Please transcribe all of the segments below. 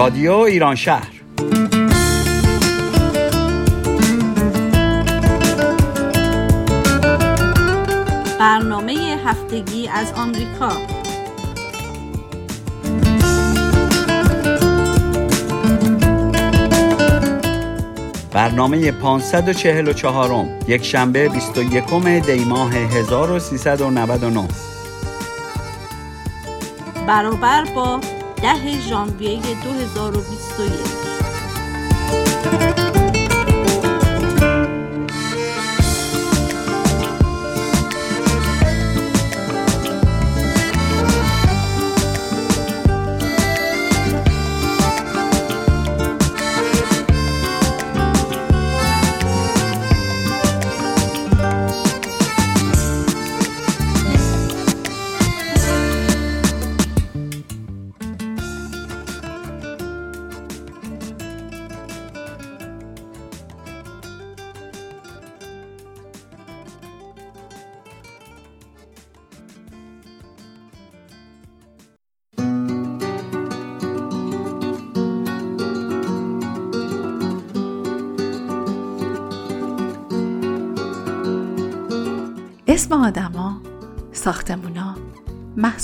رادیو ایران شهر. برنامه هفتگی از آمریکا. برنامه 544 یک شنبه 21 دی ماه 1399 برابر با ده ژانویه 2021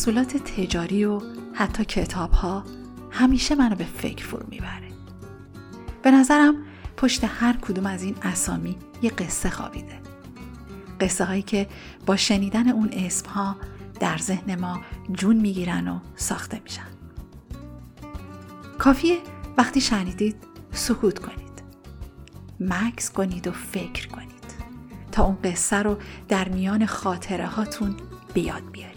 محصولات تجاری و حتی کتاب ها همیشه منو به فکر فرو می‌بره. به نظرم پشت هر کدوم از این اسامی یه قصه خوابیده. قصه هایی که با شنیدن اون اسم ها در ذهن ما جون می‌گیرن و ساخته میشن. کافیه وقتی شنیدید سکوت کنید. مکس کنید و فکر کنید. تا اون قصه رو در میان خاطره هاتون بیاد بیارید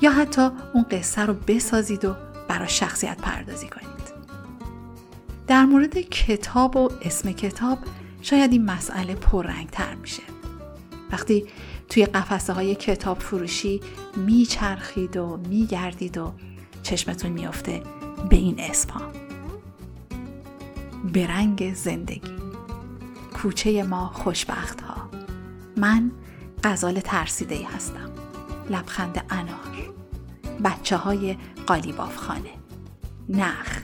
یا حتی اون قصه رو بسازید و برای شخصیت پردازی کنید. در مورد کتاب و اسم کتاب شاید این مسئله پررنگ تر میشه. وقتی توی قفسه های کتاب فروشی میچرخید و میگردید و چشمتون میافته به این اسم ها به رنگ زندگی. کوچه ما خوشبخت ها من غزال ترسیده ای هستم. لبخند انار. بچه های قالیباف خانه نخل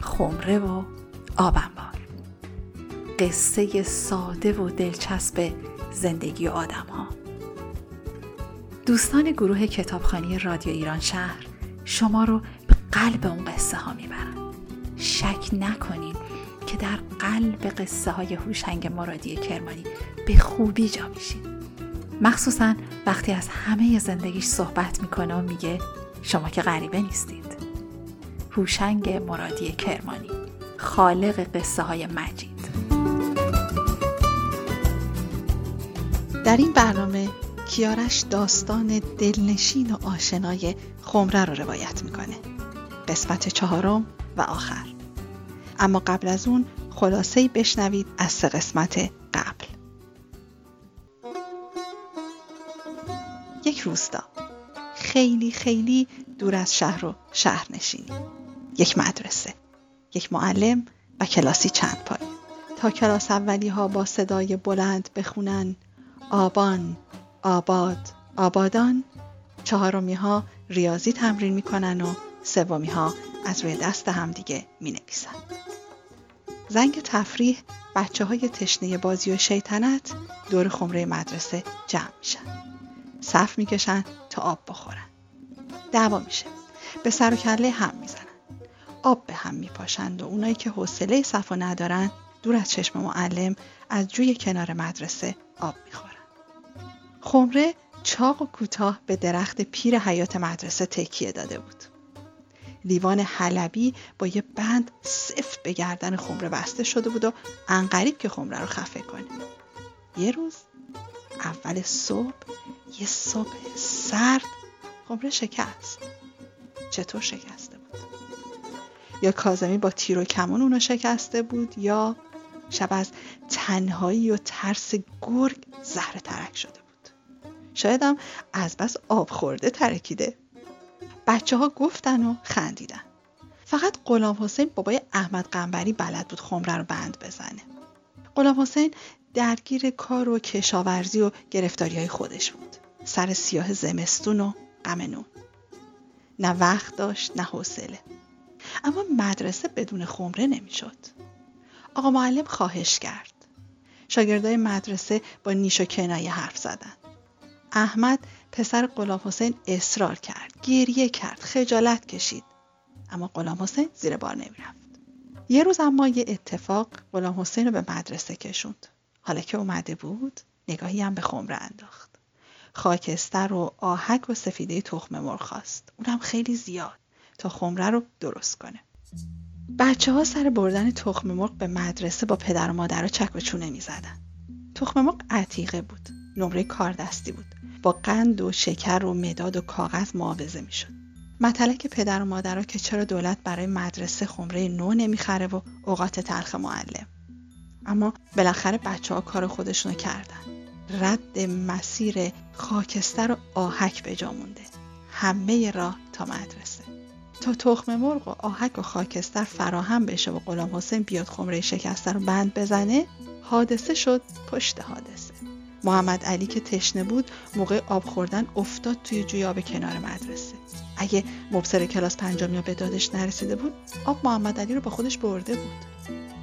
خمره و آبنبار. قصه ساده و دلچسب زندگی آدم ها دوستان گروه کتابخانی رادیو ایران شهر شما رو به قلب اون قصه ها می‌برن. شک نکنید که در قلب قصه های هوشنگ مرادی کرمانی به خوبی جا میشین. مخصوصا وقتی از همه زندگیش صحبت می‌کنه و میگه شما که غریبه نیستید. هوشنگ مرادی کرمانی خالق قصه های مجید. در این برنامه کیارش داستان دلنشین و آشنای خمره رو روایت می‌کنه. قسمت چهارم و آخر. اما قبل از اون خلاصه بشنوید از سه قسمت روستا خیلی خیلی دور از شهر و شهر نشینی یک مدرسه یک معلم و کلاسی چند پای تا کلاس اولی ها با صدای بلند بخونن آبان آباد آبادان چهارمی ها ریاضی تمرین می‌کنن و سومی ها از روی دست همدیگه می نویسن. زنگ تفریح بچه های تشنه بازی و شیطنت دور خمره مدرسه جمع میشن. صف می‌کشن تا آب بخورن. دعوا میشه. به سر و کله هم می‌زنن. آب به هم میپاشند و اونایی که حوصله صفا ندارن دور از چشم معلم از جوی کنار مدرسه آب می‌خورن. خمره چاق و کوتاه به درخت پیر حیات مدرسه تکیه داده بود. لیوان حلبی با یه بند سفت به گردن خمره بسته شده بود و انقریب که خمره رو خفه کنه یه روز اول صبح یه صبح سرد خمره شکست چطور شکسته بود یا کازمی با تیر و کمان اونو شکسته بود یا شب از تنهایی و ترس گرگ زهر ترک شده بود شایدم از بس آب خورده ترکیده بچه ها گفتن و خندیدن. فقط غلام حسین بابای احمد قنبری بلد بود خمره رو بند بزنه. غلام حسین درگیر کار و کشاورزی و گرفتاری های خودش بود. سر سیاه زمستون و غم. نه وقت داشت نه حوصله. اما مدرسه بدون خمره نمی‌شد. آقا معلم خواهش کرد. شاگردای مدرسه با نیش و کنایه حرف زدن. احمد پسر غلام حسین اصرار کرد. گریه کرد. خجالت کشید. اما غلام حسین زیر بار نمی‌رفت. یه روز اما یه اتفاق غلام حسین رو به مدرسه کشوند. حالا که اومده بود نگاهی هم به خمره انداخت خاکستر و آهک و سفیده تخم مرغ خواست اونم خیلی زیاد تا خمره رو درست کنه بچه ها سر بردن تخم مرغ به مدرسه با پدر و مادر چک و چونه می زدن. تخم مرغ عتیقه بود. نمره کاردستی بود. با قند و شکر و مداد و کاغذ معاوضه می شد. مطلق پدر و مادرها که چرا دولت برای مدرسه خمره نو نمی‌خره و اوقات تلخ معلم. اما بالاخره بچه ها کار خودشونو کردن. رد مسیر خاکستر و آهک به جا مونده. همه راه تا مدرسه. تا تخم مرغ و آهک و خاکستر فراهم بشه و غلام حسین بیاد خمره شکسته رو بند بزنه حادثه شد پشت حادثه محمد علی که تشنه بود موقع آب خوردن افتاد توی جوی آب کنار مدرسه اگه مبصر کلاس پنجمی به دادش نرسیده بود آب محمد علی رو با خودش برده بود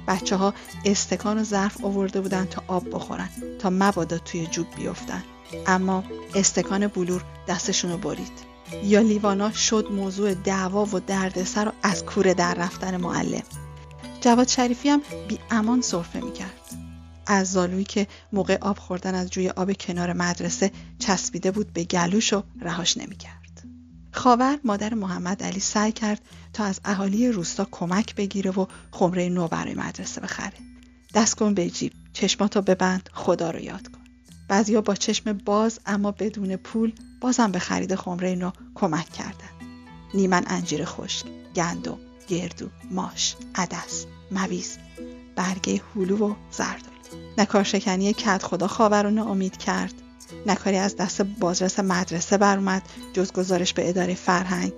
بچه ها استکان و ظرف آورده بودن تا آب بخورن تا مبادا توی جوب بیفتن. اما استکان بلور دستشون رو برید. یا لیوانا شد موضوع دعوا و دردسر و از کوره در رفتن معلم. جواد شریفی هم بی امان صرفه می‌کرد. از زالویی که موقع آب خوردن از جوی آب کنار مدرسه چسبیده بود به گلوش و رهاش نمی‌کرد. خاور مادر محمد علی سعی کرد تا از اهالی روستا کمک بگیره و خمره نو برای مدرسه بخره. دست کن به جیب چشماتو ببند خدا رو یاد کن. بعضیا با چشم باز اما بدون پول بازم به خرید خمره نو کمک کردن. نیمن انجیر خشک گندم گردو ماش عدس مویز برگه هلو و زردالو نکار شکنی کت خدا خاور رو امید کرد. نکاری از دست بازرس مدرسه بر اومد جز گزارش به اداره فرهنگ.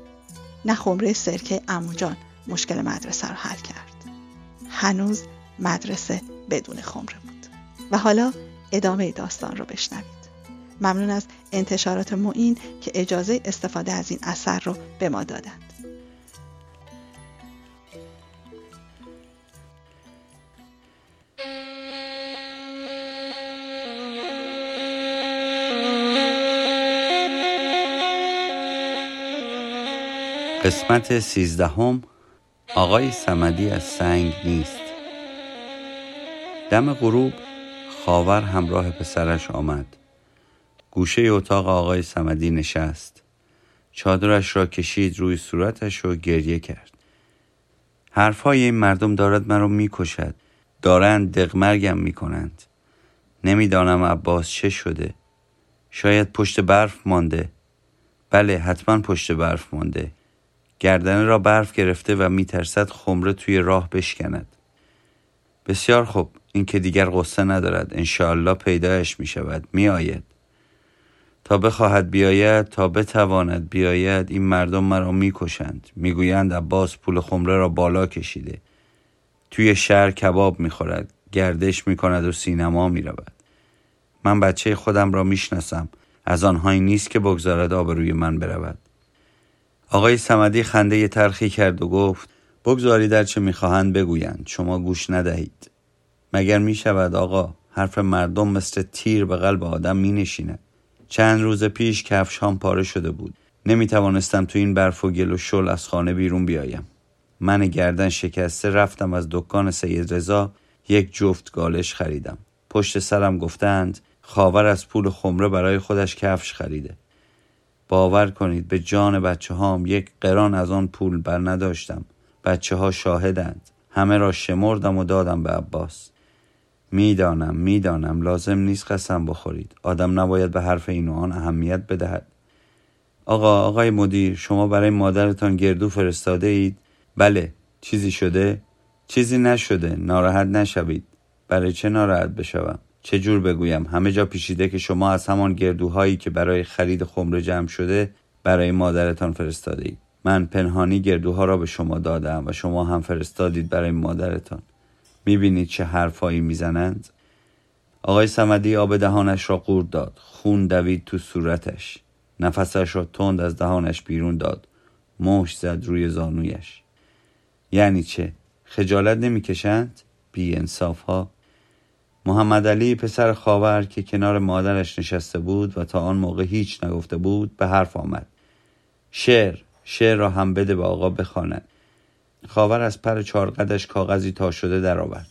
نه خمره سرکه اموجان مشکل مدرسه رو حل کرد. هنوز مدرسه بدون خمره بود. و حالا ادامه داستان رو بشنوید. ممنون از انتشارات معین که اجازه استفاده از این اثر رو به ما دادند قسمت سیزدهم آقای سمدی از سنگ نیست. دم غروب خاور همراه پسرش آمد. گوشه اتاق آقای سمدی نشست. چادرش را کشید روی صورتش و گریه کرد. حرفهای این مردم دارد مرا می‌کشد. دارند دقمرگم می‌کنند. نمی‌دانم عباس چه شده. شاید پشت برف مانده. بله حتما پشت برف مانده. گردنه را برف گرفته و میترسد خمره توی راه بشکند. بسیار خوب این که دیگر قصه ندارد. انشاءالله پیدایش می شود می آید تا بخواهد بیاید تا بتواند بیاید این مردم مرا می‌کشند. می‌گویند عباس پول خمره را بالا کشیده. توی شهر کباب می‌خورد. گردش می‌کند و سینما می‌رود. من بچه خودم را می‌شناسم. از آنهایی نیست که بگذارد آبروی من برود. آقای سمدی خنده ترخی کرد و گفت بگذارید در چه می‌خواهند بگویند شما گوش ندهید. مگر می‌شود آقا حرف مردم مثل تیر به قلب آدم مینشیند؟ چند روز پیش کفشهام پاره شده بود. نمی توانستم تو این برف و گل و شل از خانه بیرون بیایم. من گردن شکسته رفتم از دکان سید رضا یک جفت گالش خریدم. پشت سرم گفتند خاور از پول خمره برای خودش کفش خریده. باور کنید به جان بچه هام یک قران از آن پول بر نداشتم. بچه ها شاهدند. همه را شمردم و دادم به عباس. می‌دانم می‌دانم لازم نیست قسم بخورید. آدم نباید به حرف این و آن اهمیت بدهد. آقا آقای مدیر شما برای مادرتان گردو فرستاده اید؟ بله. چیزی شده؟ چیزی نشده. ناراحت نشوید. برای چه ناراحت بشوم؟ چه جور بگویم؟ همه جا پیشیده که شما از همان گردوهایی که برای خرید خمره جمع شده برای مادرتان فرستاده اید من پنهانی گردوها را به شما دادم و شما هم فرستادید برای مادرتان. می‌بینید چه حرفایی می‌زنند؟ آقای سمدی آب دهانش را قورت داد. خون دوید تو صورتش. نفسش را تند از دهانش بیرون داد. مش زد روی زانویش. یعنی چه؟ خجالت نمی‌کشند؟ بی انصاف ها محمد علی پسر خاور که کنار مادرش نشسته بود و تا آن موقع هیچ نگفته بود به حرف آمد. شعر شعر را هم بده به آقا بخواند خاور از پر چارقدش کاغذی تا شده درآورد.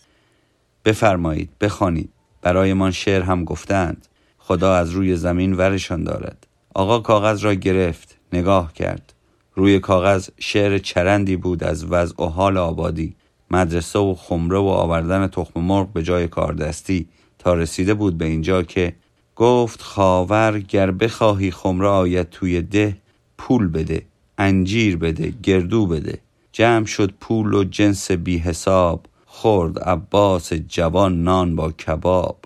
بفرمایید بخوانید. برایمان شعر هم گفتند. خدا از روی زمین ورشان دارد. آقا کاغذ را گرفت نگاه کرد. روی کاغذ شعر چرندی بود از وضع و حال آبادی. مدرسه و خمره و آوردن تخم مرغ به جای کاردستی تا رسیده بود به اینجا که گفت خاور گر بخواهی خمره آید توی ده پول بده انجیر بده گردو بده. جمع شد پول و جنس بی حساب خورد عباس جوان نان با کباب.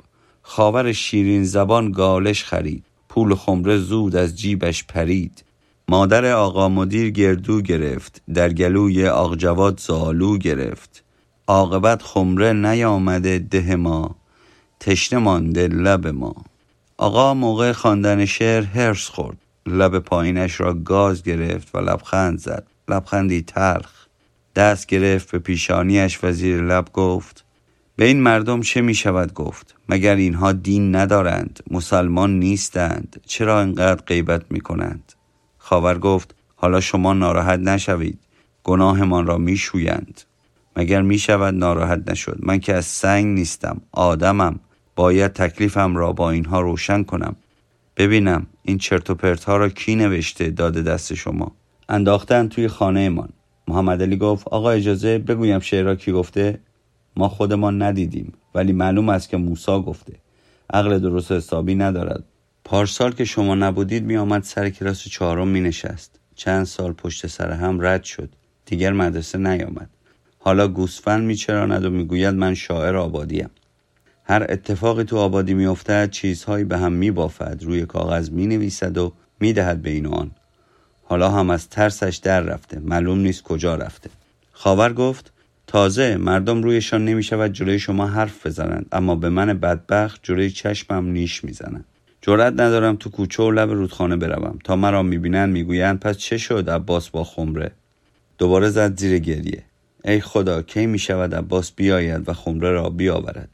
خاور شیرین زبان گالش خرید پول خمره زود از جیبش پرید. مادر آقا مدیر گردو گرفت در گلوی آق جواد زالو گرفت. عاقبت خمره نیامده ده ما تشنه مانده لب ما. آقا موقع خواندن شعر هرس خورد. لب پایینش را گاز گرفت و لبخند زد. لبخندی تلخ. دست گرفت به پیشانیش و زیر لب گفت به این مردم چه می شود؟ گفت مگر اینها دین ندارند مسلمان نیستند چرا اینقدر غیبت می کنند؟ خاور گفت حالا شما ناراحت نشوید گناهمان را می شویند مگر می شود ناراحت نشد؟ من که از سنگ نیستم آدمم باید تکلیفم را با اینها روشن کنم. ببینم این چرت و پرت ها را کی نوشته داده دست شما؟ انداختن توی خانه من محمد علی گفت آقا اجازه بگویم شعر را کی گفته؟ ما خودمان ندیدیم ولی معلوم است که موسا گفته. عقل درست حسابی ندارد. پارسال که شما نبودید می آمد سر کلاس چهارم می نشست چند سال پشت سر هم رد شد. دیگر مدرسه نیامد. حالا گوسفند میچراند و می‌گوید من شاعر آبادیم. هر اتفاقی تو آبادی میافتد چیزهایی به هم میبافد. روی کاغذ می‌نویسد و می‌دهد به این آن. حالا هم از ترسش در رفته. معلوم نیست کجا رفته. خاور گفت تازه مردم رویشان نمی شود جلوی شما حرف بزنند. اما به من بدبخت جلوی چشمم نیش می‌زنند. جرأت ندارم تو کوچه و لب رودخانه بروم. تا مرا می‌بینند می‌گویند پس چه شد؟ عباس با خمره. دوباره زد زیر گریه. ای خدا کی می شود عباس بیاید و خمره را بیاورد؟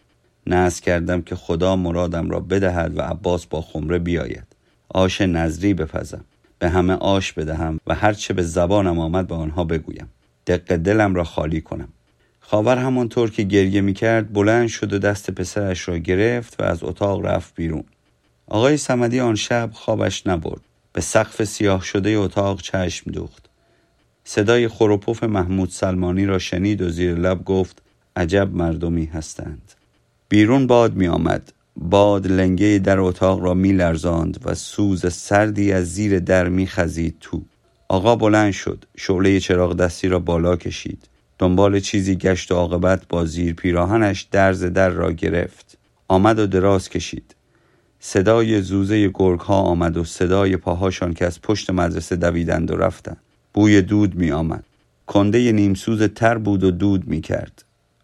نز کردم که خدا مرادم را بدهد و عباس با خمره بیاید. آش نظری بپزم. به همه آش بدهم و هرچه به زبانم آمد به آنها بگویم. دق دلم را خالی کنم. خاور همانطور که گریه می کرد بلند شد و دست پسرش را گرفت و از اتاق رفت بیرون. آقای سمدی آن شب خوابش نبرد. به سقف سیاه شده اتاق چشم دوخت. صدای خروپوف محمود سلمانی را شنید و زیر لب گفت عجب مردمی هستند. بیرون باد می آمد. باد لنگه در اتاق را می لرزاند و سوز سردی از زیر در می خزید تو. آقا بلند شد. شعله چراغ دستی را بالا کشید. دنبال چیزی گشت و عاقبت با زیر پیراهنش درز در را گرفت. آمد و دراز کشید. صدای زوزه گرگ ها آمد و صدای پاهاشان که از پشت مدرسه دویدند و رفتند. بوی دود می آمد کنده نیمسوز تر بود و دود می کرد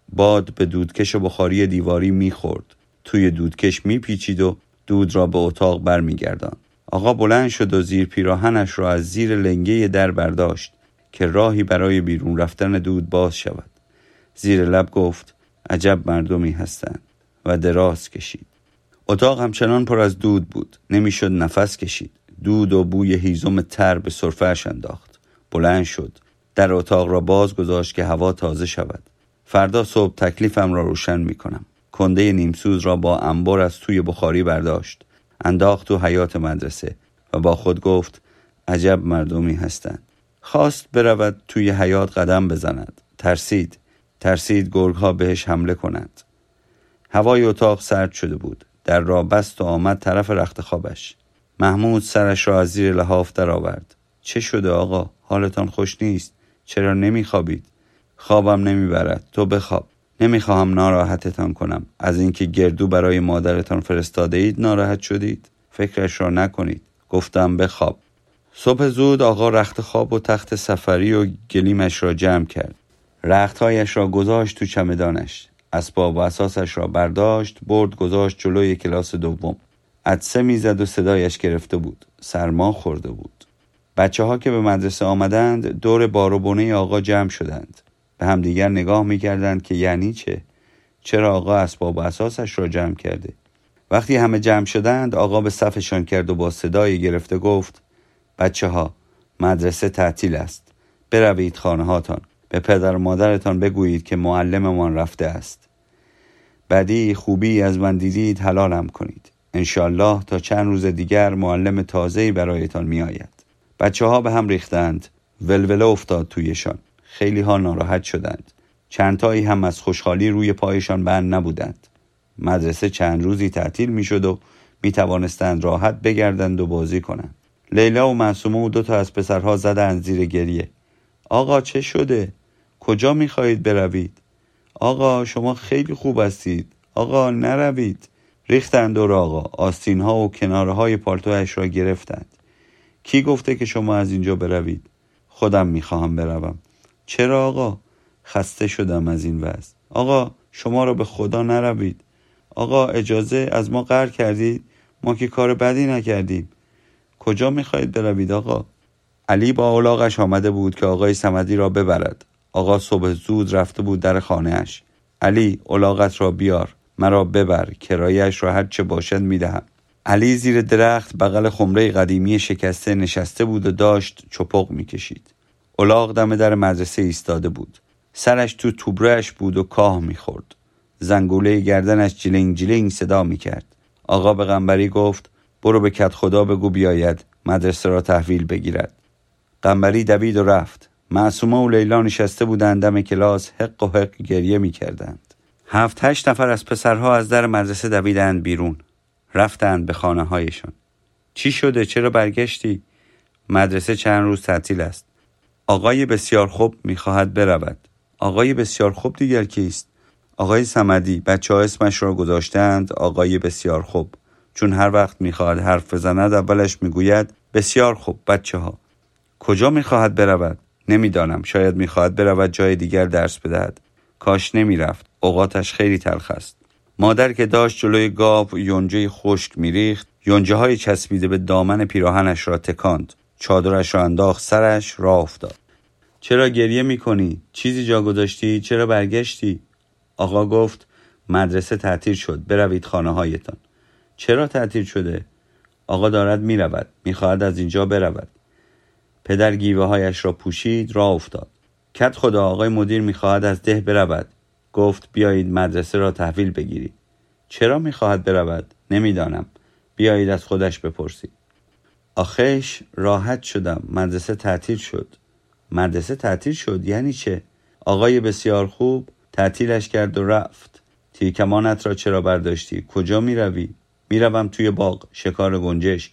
باد به دودکش بخاری دیواری می خورد توی دودکش می پیچید و دود را به اتاق بر می گردان. آقا بلند شد و زیر پیراهنش را از زیر لنگه در برداشت که راهی برای بیرون رفتن دود باز شود. زیر لب گفت عجب مردمی هستند. و دراز کشید. اتاق همچنان پر از دود بود. نمی‌شد نفس کشید. دود و بوی هیزم تر به صرفهش انداخت. بلند شد. در اتاق را باز گذاشت که هوا تازه شود. فردا صبح تکلیفم را روشن می کنم کنده نیمسوز را با انبر از توی بخاری برداشت. انداخت تو حیات مدرسه و با خود گفت عجب مردمی هستند. خواست برود توی حیات قدم بزند. ترسید. ترسید گرگ ها بهش حمله کنند. هوای اتاق سرد شده بود. در را بست و آمد طرف رخت خوابش. محمود سرش را از زیر لحاف درآورد چه شده آقا؟ حالتان خوش نیست. چرا نمیخوابید؟ خوابم نمی‌برد. تو بخواب. نمی‌خواهم ناراحتتان کنم. از اینکه گردو برای مادرتان فرستاده اید ناراحت شدید. فکرش را نکنید. گفتم بخواب. صبح زود آقا رخت خواب و تخت سفری و گلیمش را جمع کرد. رختهایش را گذاشت تو چمدانش. اسباب و اساسش را برداشت برد گذاشت جلوی کلاس دوم. عدسه می‌زد و صدایش گرفته بود. سرما خورده بود. بچه ها که به مدرسه آمدند دور باروبونه آقا جمع شدند. به همدیگر نگاه می‌کردند که یعنی چه؟ چرا آقا اسباب و اساسش را جمع کرده؟ وقتی همه جمع شدند آقا به صفشان کرد و با صدای گرفته گفت بچه ها مدرسه تعطیل است. بروید خانه هاتان به پدر و مادرتان بگویید که معلممان رفته است. بعدی خوبی از من دیدید حلالم کنید. انشالله تا چند روز دیگر معلم تازه‌ای برایتان میآید. بچه ها به هم ریختند. ولوله افتاد تویشان. خیلی ها ناراحت شدند. چندتایی هم از خوشحالی روی پایشان بند نبودند. مدرسه چند روزی تعطیل می شد و می توانستند راحت بگردند و بازی کنند. لیلا و معصومه و دو تا از پسرها زدند زیر گریه. آقا چه شده؟ کجا می خواهید بروید؟ آقا شما خیلی خوب هستید. آقا نروید. ریختند دور آقا آستین ها و کناره های پالتویش را گرفتند. کی گفته که شما از اینجا بروید؟ خودم می‌خواهم بروم. چرا آقا؟ خسته شدم از این وضع. آقا شما را به خدا نروید. آقا اجازه از ما قهر کردید؟ ما که کار بدی نکردیم. کجا می‌خواهید بروید آقا؟ علی با اولاغش آمده بود که آقای سمدی را ببرد. آقا صبح زود رفته بود در خانهاش. علی اولاغت را بیار. مرا ببر. کرایش را هر چه باشد می‌دهم. علی زیر درخت بغل خمره قدیمی شکسته نشسته بود و داشت چپق می‌کشید. اولاغ دم در مدرسه ایستاده بود. سرش تو توبرهش بود و کاه می‌خورد. زنگوله گردنش جلینگ جلینگ صدا می‌کرد. آقا به قنبری گفت برو به کت خدا بگو بیاید. مدرسه را تحویل بگیرد. قنبری دوید و رفت. معصومه و لیلا نشسته بودند دم کلاس حق و حق گریه می‌کردند. هفت هشت نفر از پسرها از در مدرسه دویدند بیرون رفتند به خانه هایشان چی شده؟ چرا برگشتی؟ مدرسه چند روز تعطیل است. آقای بسیار خوب می‌خواهد برود. آقای بسیار خوب دیگر کیست؟ آقای سمدی بچه ها اسمش را گذاشتند آقای بسیار خوب. چون هر وقت می‌خواهد حرف بزند اولش می‌گوید بسیار خوب بچه ها کجا می‌خواهد برود؟ نمی‌دانم. شاید می‌خواهد برود جای دیگر درس بدهد. کاش نمی‌رفت. اوقاتش خیلی تلخ است. مادر که داشت جلوی گاو یونجه خشک میریخت. یونجه های چسبیده به دامن پیراهنش را تکاند. چادرش را انداخت سرش را افتاد. چرا گریه می‌کنی؟ چیزی جا گذاشتی؟ چرا برگشتی؟ آقا گفت مدرسه تعطیل شد. بروید خانه هایتان چرا تعطیل شده؟ آقا دارد می‌رود. می‌خواهد از اینجا برود. پدر گیوه هایش را پوشید را افتاد. کت خدا آقای مدیر می‌خواهد از ده برود. گفت بیایید مدرسه را تحویل بگیرید. چرا می‌خواهد برود؟ نمی‌دانم. بیایید از خودش بپرسید. آخیش راحت شدم. مدرسه تعطیل شد. مدرسه تعطیل شد؟ یعنی چه؟ آقای بسیار خوب تعطیلش کرد و رفت. تیرکمانت را چرا برداشتی؟ کجا می‌روی؟ می‌روم توی باغ. شکار گنجشک.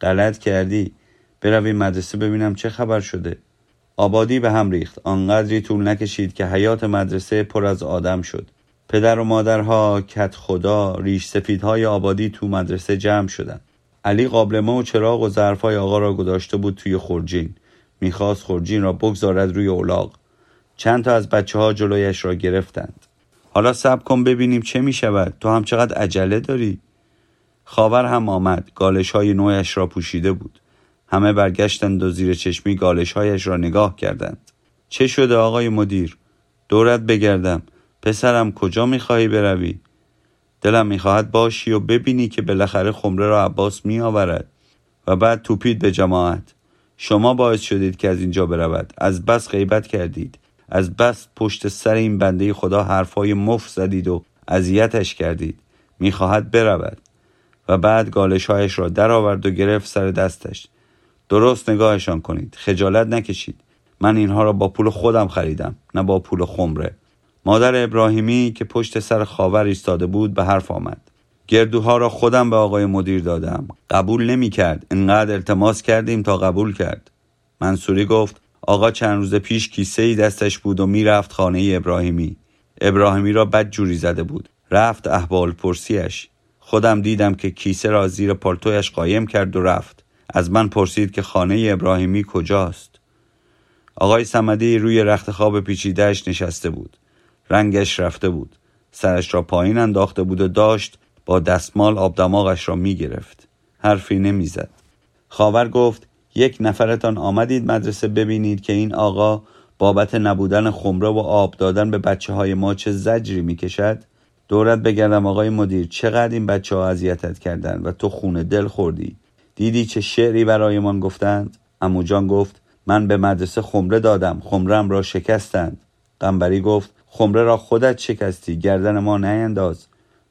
غلط کردی. بروی مدرسه ببینم چه خبر شده. آبادی به هم ریخت. آنقدری طول نکشید که حیات مدرسه پر از آدم شد. پدر و مادرها کت خدا ریش سفیدهای آبادی تو مدرسه جمع شدند علی قابلمه و چراغ و ظرفهای آقا را گذاشته بود توی خورجین می‌خواست خورجین را بگذارد روی اولاغ چند تا از بچه ها جلویش را گرفتند. حالا سب کن ببینیم چه می شود تو هم چقدر عجله داری؟ خاور هم آمد. گالش های نویش را پوشیده بود. همه برگشتند و زیر چشمی گالش هایش را نگاه کردند. چه شده آقای مدیر؟ دورت بگردم. پسرم کجا می‌خواهی بروی؟ دلم می‌خواهد باشی و ببینی که بالاخره خمره را عباس میآورد و بعد توپید به جماعت. شما باعث شدید که از اینجا برود. از بس غیبت کردید. از بس پشت سر این بنده خدا حرفای مف زدید و اذیتش کردید. می‌خواهد برود. و بعد گالشهایش را درآورد و گرفت سر دستش. درست نگاهشان کنید. خجالت نکشید. من اینها را با پول خودم خریدم نه با پول خمره. مادر ابراهیمی که پشت سر خاور ایستاده بود به حرف آمد. گردوها را خودم به آقای مدیر دادم. قبول نمی کرد. انقدر التماس کردیم تا قبول کرد. منصوری گفت آقا چند روز پیش کیسه ای دستش بود و می‌رفت خانه ابراهیمی. ابراهیمی را بد جوری زده بود. رفت احوال پرسیش خودم دیدم که کیسه را زیر پالتویش قایم کرد و رفت. از من پرسید که خانه ابراهیمی کجاست. آقای سمدی روی رخت خواب پیچیدهش نشسته بود. رنگش رفته بود. سرش را پایین انداخته بود و داشت با دستمال آب دماغش را می گرفت حرفی نمی‌زد. خاور گفت یک نفرتان آمدید مدرسه ببینید که این آقا بابت نبودن خمره و آب دادن به بچه های ما چه زجری می‌کشد؟ دورت بگردم آقای مدیر چقدر این بچه ها اذیتت کردن و تو خونه دل خوردی؟ دیدی چه شعری برایمان گفتند؟ اموجان گفت من به مدرسه خمره دادم خمرم را شکستند. قنبری گفت خمره را خودت شکستی گردن ما نینداز.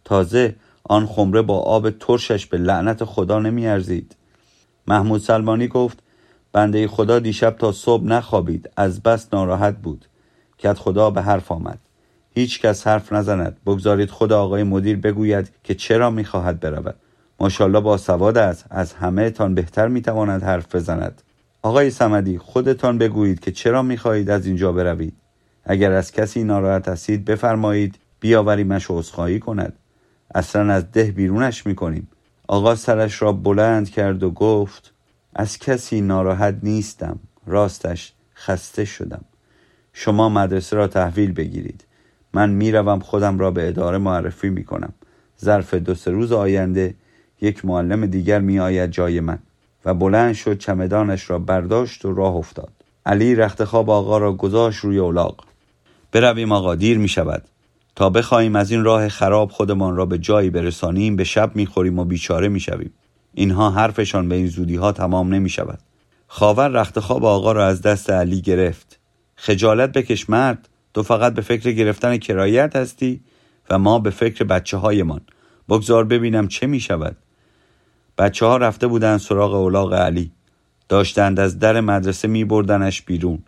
تازه آن خمره با آب ترشش به لعنت خدا نمیارزید. محمود سلمانی گفت بنده خدا دیشب تا صبح نخوابید از بس ناراحت بود. که خدا به حرف آمد. هیچ کس حرف نزند. بگذارید خدا آقای مدیر بگوید که چرا می‌خواهد برود. ماشاءالله با سواد است. از همه تان بهتر می‌تواند حرف بزند. آقای سمدی خودتان بگویید که چرا می‌خواهید از اینجا بروید. اگر از کسی ناراحت هستید بفرمایید بیاوریمش عذرخواهی کند. اصلا از ده بیرونش می‌کنیم. آقا سرش را بلند کرد و گفت از کسی ناراحت نیستم. راستش خسته شدم. شما مدرسه را تحویل بگیرید. من می‌روم خودم را به اداره معرفی می‌کنم. ظرف دو سه روز آینده یک معلم دیگر میآید جای من. و بلند شد چمدانش را برداشت و راه افتاد. علی رختخواب آقا را گذاشت روی اولاغ برویم آقا دیر می شود تا بخواهیم از این راه خراب خودمان را به جایی برسانیم به شب می‌خوریم و بیچاره می‌شویم. اینها حرفشان به این زودی ها تمام نمی شود خاور رختخواب آقا را از دست علی گرفت. خجالت بکش مرد تو فقط به فکر گرفتن کرایت هستی و ما به فکر بچه هایمان بگذار ببینم چه می شود بچه ها رفته بودند سراغ اولاغ علی. داشتند از در مدرسه می بردنش بیرون.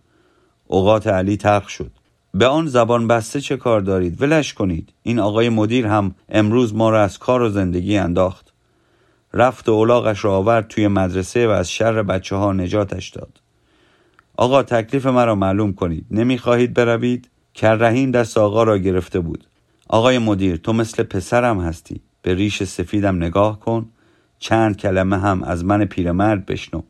اوقات علی ترخ شد. به آن زبان بسته چه کار دارید؟ ولش کنید. این آقای مدیر هم امروز ما را از کار و زندگی انداخت. رفت و اولاغش را آورد توی مدرسه و از شر بچه ها نجاتش داد. آقا تکلیف مرا معلوم کنید. نمی‌خواهید بروید؟ کررحیم دست آقا را گرفته بود. آقای مدیر تو مثل پسرم هستی. به ریش سفیدم نگاه کن. چند کلمه هم از من پیرمرد بشنو.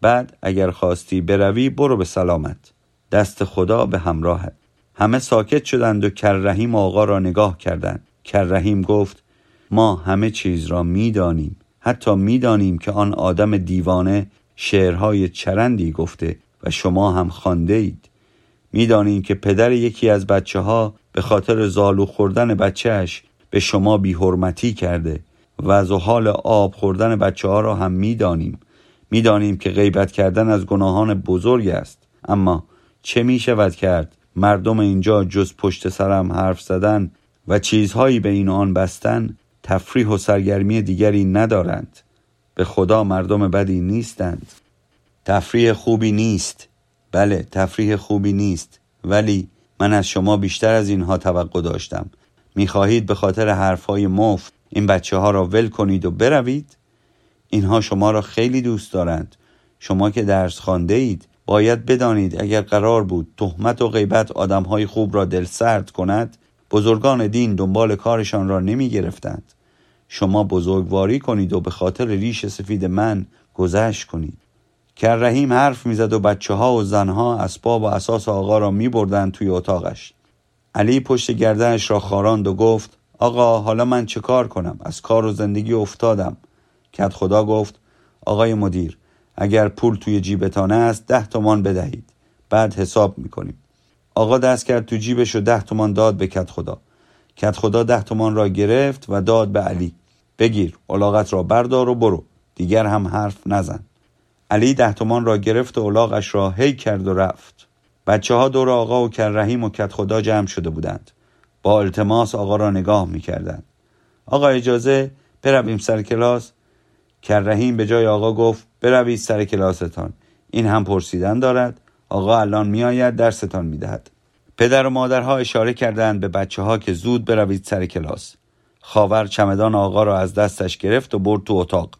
بعد اگر خواستی بروی برو به سلامت. دست خدا به همراهت. همه ساکت شدند و کررحیم آقا را نگاه کردند. کررحیم گفت ما همه چیز را می‌دانیم. حتی می‌دانیم که آن آدم دیوانه شعرهای چرندی گفته و شما هم خانده اید می‌دانیم که پدر یکی از بچه ها به خاطر زالو خوردن بچهش به شما بیحرمتی کرده. و از حال آب خوردن بچه ها را هم می‌دانیم. می‌دانیم که غیبت کردن از گناهان بزرگ است. اما چه می شود کرد؟ مردم اینجا جز پشت سرم حرف زدن و چیزهایی به این آن بستن تفریح و سرگرمی دیگری ندارند. به خدا مردم بدی نیستند. تفریح خوبی نیست. بله تفریح خوبی نیست. ولی من از شما بیشتر از اینها توقع داشتم. می‌خواهید به خاطر حرفهای مفت این بچه ها را ول کنید و بروید. اینها شما را خیلی دوست دارند. شما که درس خانده اید باید بدانید اگر قرار بود تهمت و غیبت آدمهای خوب را دل سرد کند بزرگان دین دنبال کارشان را نمی گرفتند شما بزرگواری کنید و به خاطر ریش سفید من گذشت کنید. رحیم حرف می‌زد و بچه ها و زنها اسباب و اساس آقا را می بردن توی اتاقش. علی پشت گردنش را خاراند و گفت آقا حالا من چه کار کنم؟ از کار و زندگی افتادم. کت خدا گفت آقای مدیر اگر پول توی جیبتان است ده تومان بدهید. بعد حساب می‌کنیم. آقا دست کرد تو جیبش و ده تومان داد به کت خدا. کت خدا ده تومان را گرفت و داد به علی. بگیر الاغت را بردار و برو. دیگر هم حرف نزن. علی ده تومان را گرفت و الاغش را هی کرد و رفت. بچه ها دور آقا و کررحیم و کت خدا جمع شده بودند. با التماس آقا را نگاه می‌کردند. آقا اجازه برویم سر کلاس. کررحیم به جای آقا گفت بروید سر کلاستان. این هم پرسیدن دارد. آقا الان میآید درستان می‌دهد. پدر و مادرها اشاره کردند به بچه ها که زود بروید سر کلاس. خاور چمدان آقا را از دستش گرفت و برد تو اتاق.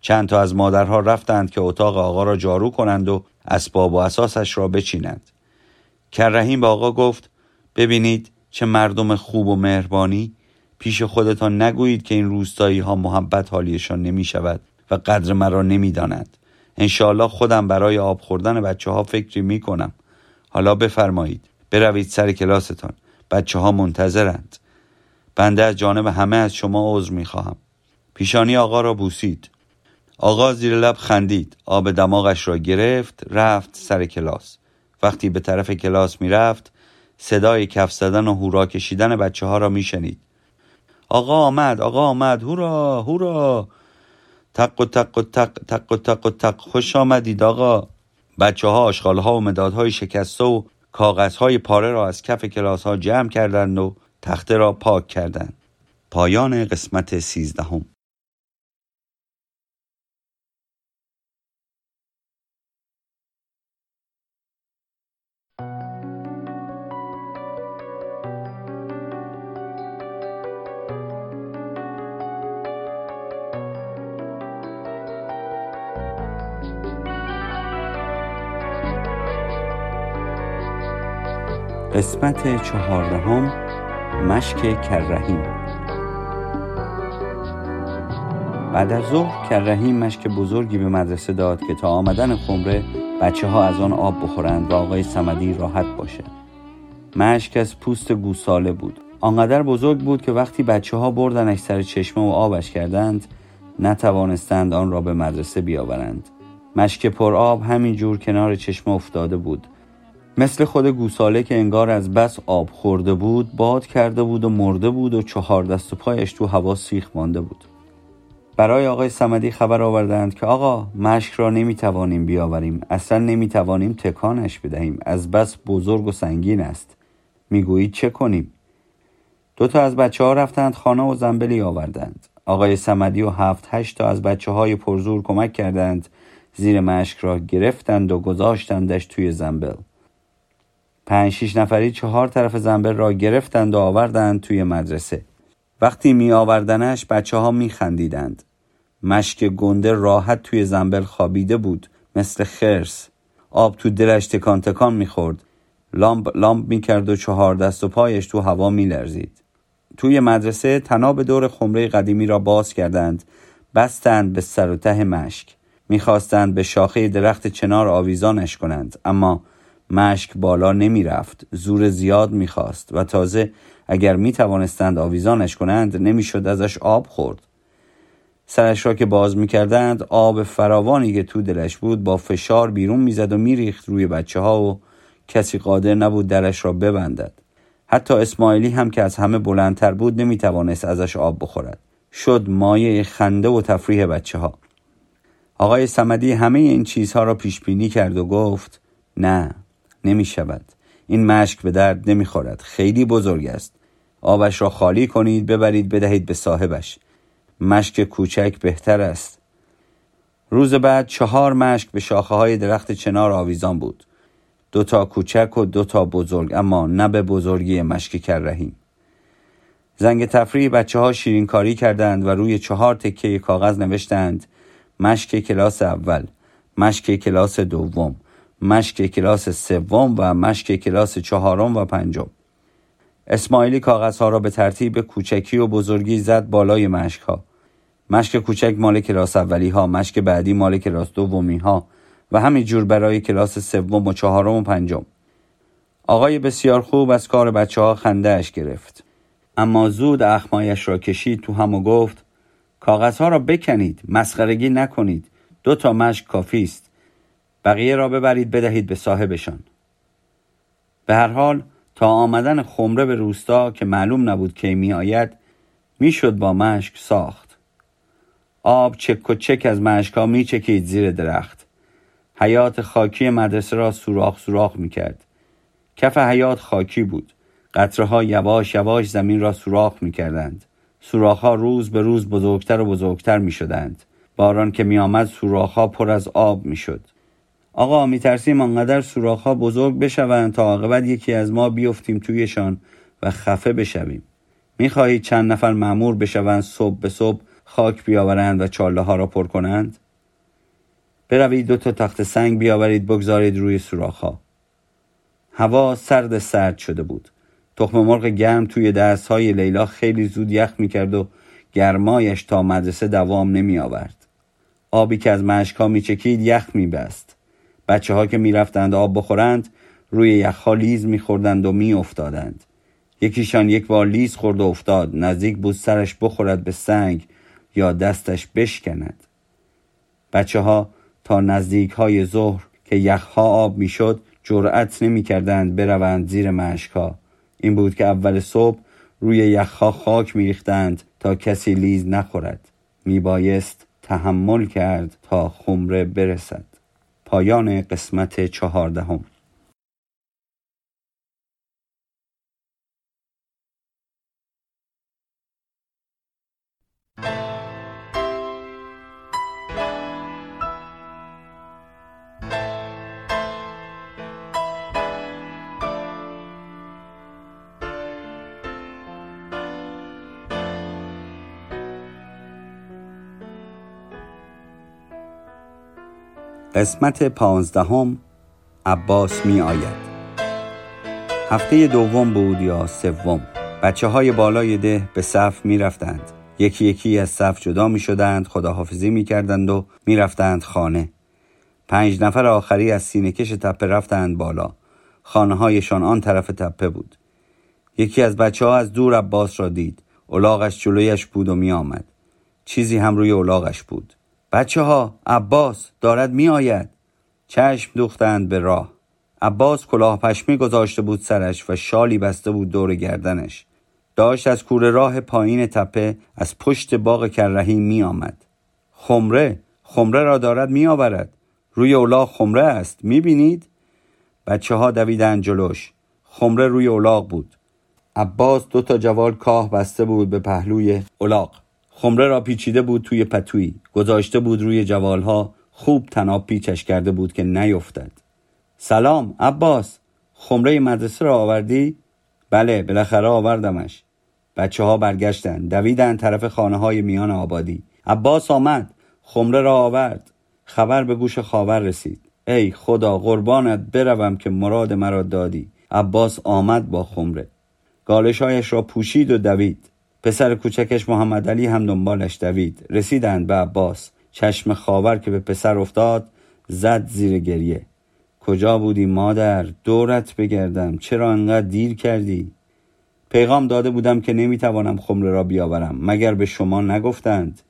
چند تا از مادرها رفتند که اتاق آقا را جارو کنند و اسباب و اساسش را بچینند. کررحیم به آقا گفت ببینید چه مردم خوب و مهربانی پیش خودتان نگویید که این روستایی ها محبت حالیشان نمی شود و قدر مرا نمی دانند انشاءالله خودم برای آب خوردن بچه ها فکری می کنم حالا بفرمایید. بروید سر کلاستان. بچه ها منتظرند. بنده از جانب همه از شما عذر می خواهم پیشانی آقا را بوسید. آقا زیر لب خندید. آب دماغش را گرفت رفت سر کلاس. وقتی به طرف کلاس می‌رفت صدای کف زدن و هورا کشیدن بچه ها را میشنید. آقا آمد آقا آمد هورا هورا. تق و تق و تق تق و تق و تق. خوش آمدید آقا. بچه ها آشغال ها و مدادهای شکسته و کاغذ های پاره را از کف کلاس ها جمع کردند و تخته را پاک کردند. پایان قسمت سیزدهم. قسمت چهاردهم مشک کررهیم بعد از ظهر کررهیم مشک بزرگی به مدرسه داد که تا آمدن خمره بچه ها از آن آب بخورند و آقای سمدی راحت باشه. مشک از پوست گوساله بود. آنقدر بزرگ بود که وقتی بچه ها بردنش سر چشمه و آبش کردند نتوانستند آن را به مدرسه بیاورند. مشک پر آب همین جور کنار چشمه افتاده بود. مثل خود گوساله که انگار از بس آب خورده بود باد کرده بود و مرده بود و چهار دست و پایش تو هوا سیخ مانده بود. برای آقای سمدی خبر آوردند که آقا مشک را نمی‌توانیم بیاوریم اصلا نمی‌توانیم تکانش بدهیم از بس بزرگ و سنگین است. می‌گویید چه کنیم؟ دو تا از بچه ها رفتند خانه و زنبلی آوردند. آقای سمدی و هفت هشت تا از بچه های پرزور کمک کردند زیر مشک را گرفتند و گذاشتندش توی زنبل. پنج شیش نفری چهار طرف زنبل را گرفتند و آوردند توی مدرسه. وقتی می آوردنش بچه ها می خندیدند مشک گنده راحت توی زنبل خوابیده بود مثل خرس. آب تو دلش تکان تکان می خورد لامپ لامپ می کرد و چهار دست و پایش تو هوا می لرزید توی مدرسه تناب دور خمره قدیمی را باز کردند. بستند به سر و ته مشک. می‌خواستند به شاخه درخت چنار آویزانش کنند اما مشک بالا نمی رفت زور زیاد می‌خواست و تازه اگر می توانستند آویزانش کنند نمی‌شد ازش آب خورد. سرش را که باز می‌کردند آب فراوانی که تو دلش بود با فشار بیرون می‌زد و میریخت روی بچه ها و کسی قادر نبود درش را ببندد. حتی اسماعیلی هم که از همه بلندتر بود نمی‌توانست ازش آب بخورد. شد مایه خنده و تفریح بچه ها آقای سمدی همه این چیزها را پیش بینی کرد و گفت نه. نمی شود این مشک به درد نمی خورد خیلی بزرگ است. آبش را خالی کنید ببرید بدهید به صاحبش. مشک کوچک بهتر است. روز بعد چهار مشک به شاخه های درخت چنار آویزان بود. دو تا کوچک و دو تا بزرگ اما نه به بزرگی مشک کررهیم زنگ تفریح بچه ها شیرین کاری کردند و روی چهار تکه کاغذ نوشتند مشک کلاس اول مشک کلاس دوم. مشک کلاس سوم و مشک کلاس چهارم و پنجم. اسماعیلی کاغذها را به ترتیب کوچکی و بزرگی زد بالای مشک ها مشک کوچک مال کلاس اولی ها مشک بعدی مال کلاس دومی ها و همین جور برای کلاس سوم و چهارم و پنجم. آقای بسیار خوب از کار بچه ها خنده گرفت. اما زود اخمایش را کشید تو هم و گفت کاغذها را بکنید مسخرگی نکنید. دو تا مشک کافی است. بقیه را ببرید بدهید به صاحبشان. به هر حال تا آمدن خمره به روستا که معلوم نبود کی می آید می‌شد با مشک ساخت. آب چک و چک از مشک ها می چکید زیر درخت. حیات خاکی مدرسه را سوراخ سوراخ می کرد کف حیات خاکی بود. قطره ها یواش یواش زمین را سوراخ می کردند سوراخ ها روز به روز بزرگتر و بزرگتر می شدند باران که می آمد سوراخ ها پر از آب می شد آقا میترسیم آنقدر سوراخها بزرگ بشوند تا عاقبت یکی از ما بیفتیم تویشان و خفه بشویم می‌خواهید چند نفر معمور بشوند صبح به صبح خاک بیاورند و چاله ها را پر کنند بروید دو تا تخت سنگ بیاورید بگذارید روی سوراخها هوا سرد سرد شده بود تخم مرغ گرم توی دست های لیلا خیلی زود یخ می‌کرد و گرمایش تا مدرسه دوام نمی آورد. آبی که از مشک ها می چکید یخ می بست. بچه ها که می‌رفتند آب بخورند روی یخها لیز میخوردند و میافتادند. یکیشان یک بار لیز خورد و افتاد. نزدیک بود سرش بخورد به سنگ یا دستش بشکند. بچه ها تا نزدیک های ظهر که یخها آب می‌شد جرأت نمی‌کردند بروند زیر مشکها این بود که اول صبح روی یخها خاک میریختند تا کسی لیز نخورد. میبایست تحمل کرد تا خمره برسد. پایان قسمت چهاردهم. قسمت پانزدهم عباس می آید هفته دوم بود یا سوم. بچه های بالای ده به صف می رفتند یکی یکی از صف جدا می شدند خداحافظی می کردند و می رفتند خانه. پنج نفر آخری از سینکش تپه رفتند بالا. خانه هایشان آن طرف تپه بود. یکی از بچه ها از دور عباس را دید. اولاغش جلویش بود و می آمد چیزی هم روی اولاغش بود. بچه ها عباس دارد می آید چشم دوختند به راه. عباس کلاه پشمی گذاشته بود سرش و شالی بسته بود دور گردنش. داشت از کوره راه پایین تپه از پشت باغ کرهی می آمد خمره خمره را دارد می آورد روی اولاغ خمره است می بینید؟ بچه ها دویدن جلوش. خمره روی اولاغ بود. عباس دو تا جوال کاه بسته بود به پهلوی اولاغ خمره را پیچیده بود توی پتویی. گذاشته بود روی جوالها. خوب تناب پیچش کرده بود که نیفتد. سلام عباس. خمره مدرسه را آوردی؟ بله بالاخره آوردمش. بچه ها برگشتن. دویدن طرف خانه های میان آبادی. عباس آمد. خمره را آورد. خبر به گوش خاور رسید. ای خدا قربانت بروم که مراد مرا دادی. عباس آمد با خمره. گالشایش را پوشید و دوید. پسر کوچکش محمد علی هم دنبالش دوید. رسیدند به عباس. چشم خاور که به پسر افتاد زد زیر گریه. کجا بودی مادر؟ دورت بگردم. چرا انقدر دیر کردی؟ پیغام داده بودم که نمی‌توانم خمره را بیاورم. مگر به شما نگفتند؟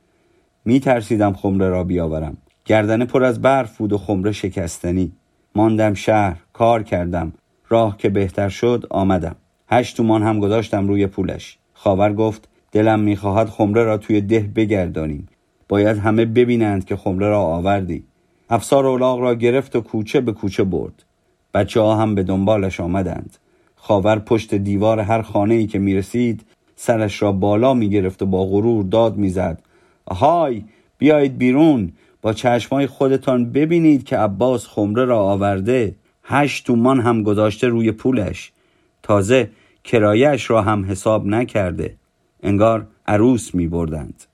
میترسیدم خمره را بیاورم. گردنه پر از برف بود و خمره شکستنی. ماندم شهر. کار کردم. راه که بهتر شد آمدم. هشت تومان هم گذاشتم روی پولش. خاور گفت دلم می‌خواهد خمره را توی ده بگردانیم. باید همه ببینند که خمره را آوردی. افسار اولاغ را گرفت و کوچه به کوچه برد. بچه ها هم به دنبالش آمدند. خاور پشت دیوار هر خانه ای که می‌رسید سرش را بالا می‌گرفت و با غرور داد می‌زد. آهای بیایید بیرون. با چشمای خودتان ببینید که عباس خمره را آورده. هشت تومان هم گذاشته روی پولش. تازه کرایش را هم حساب نکرده. انگار عروس می بردند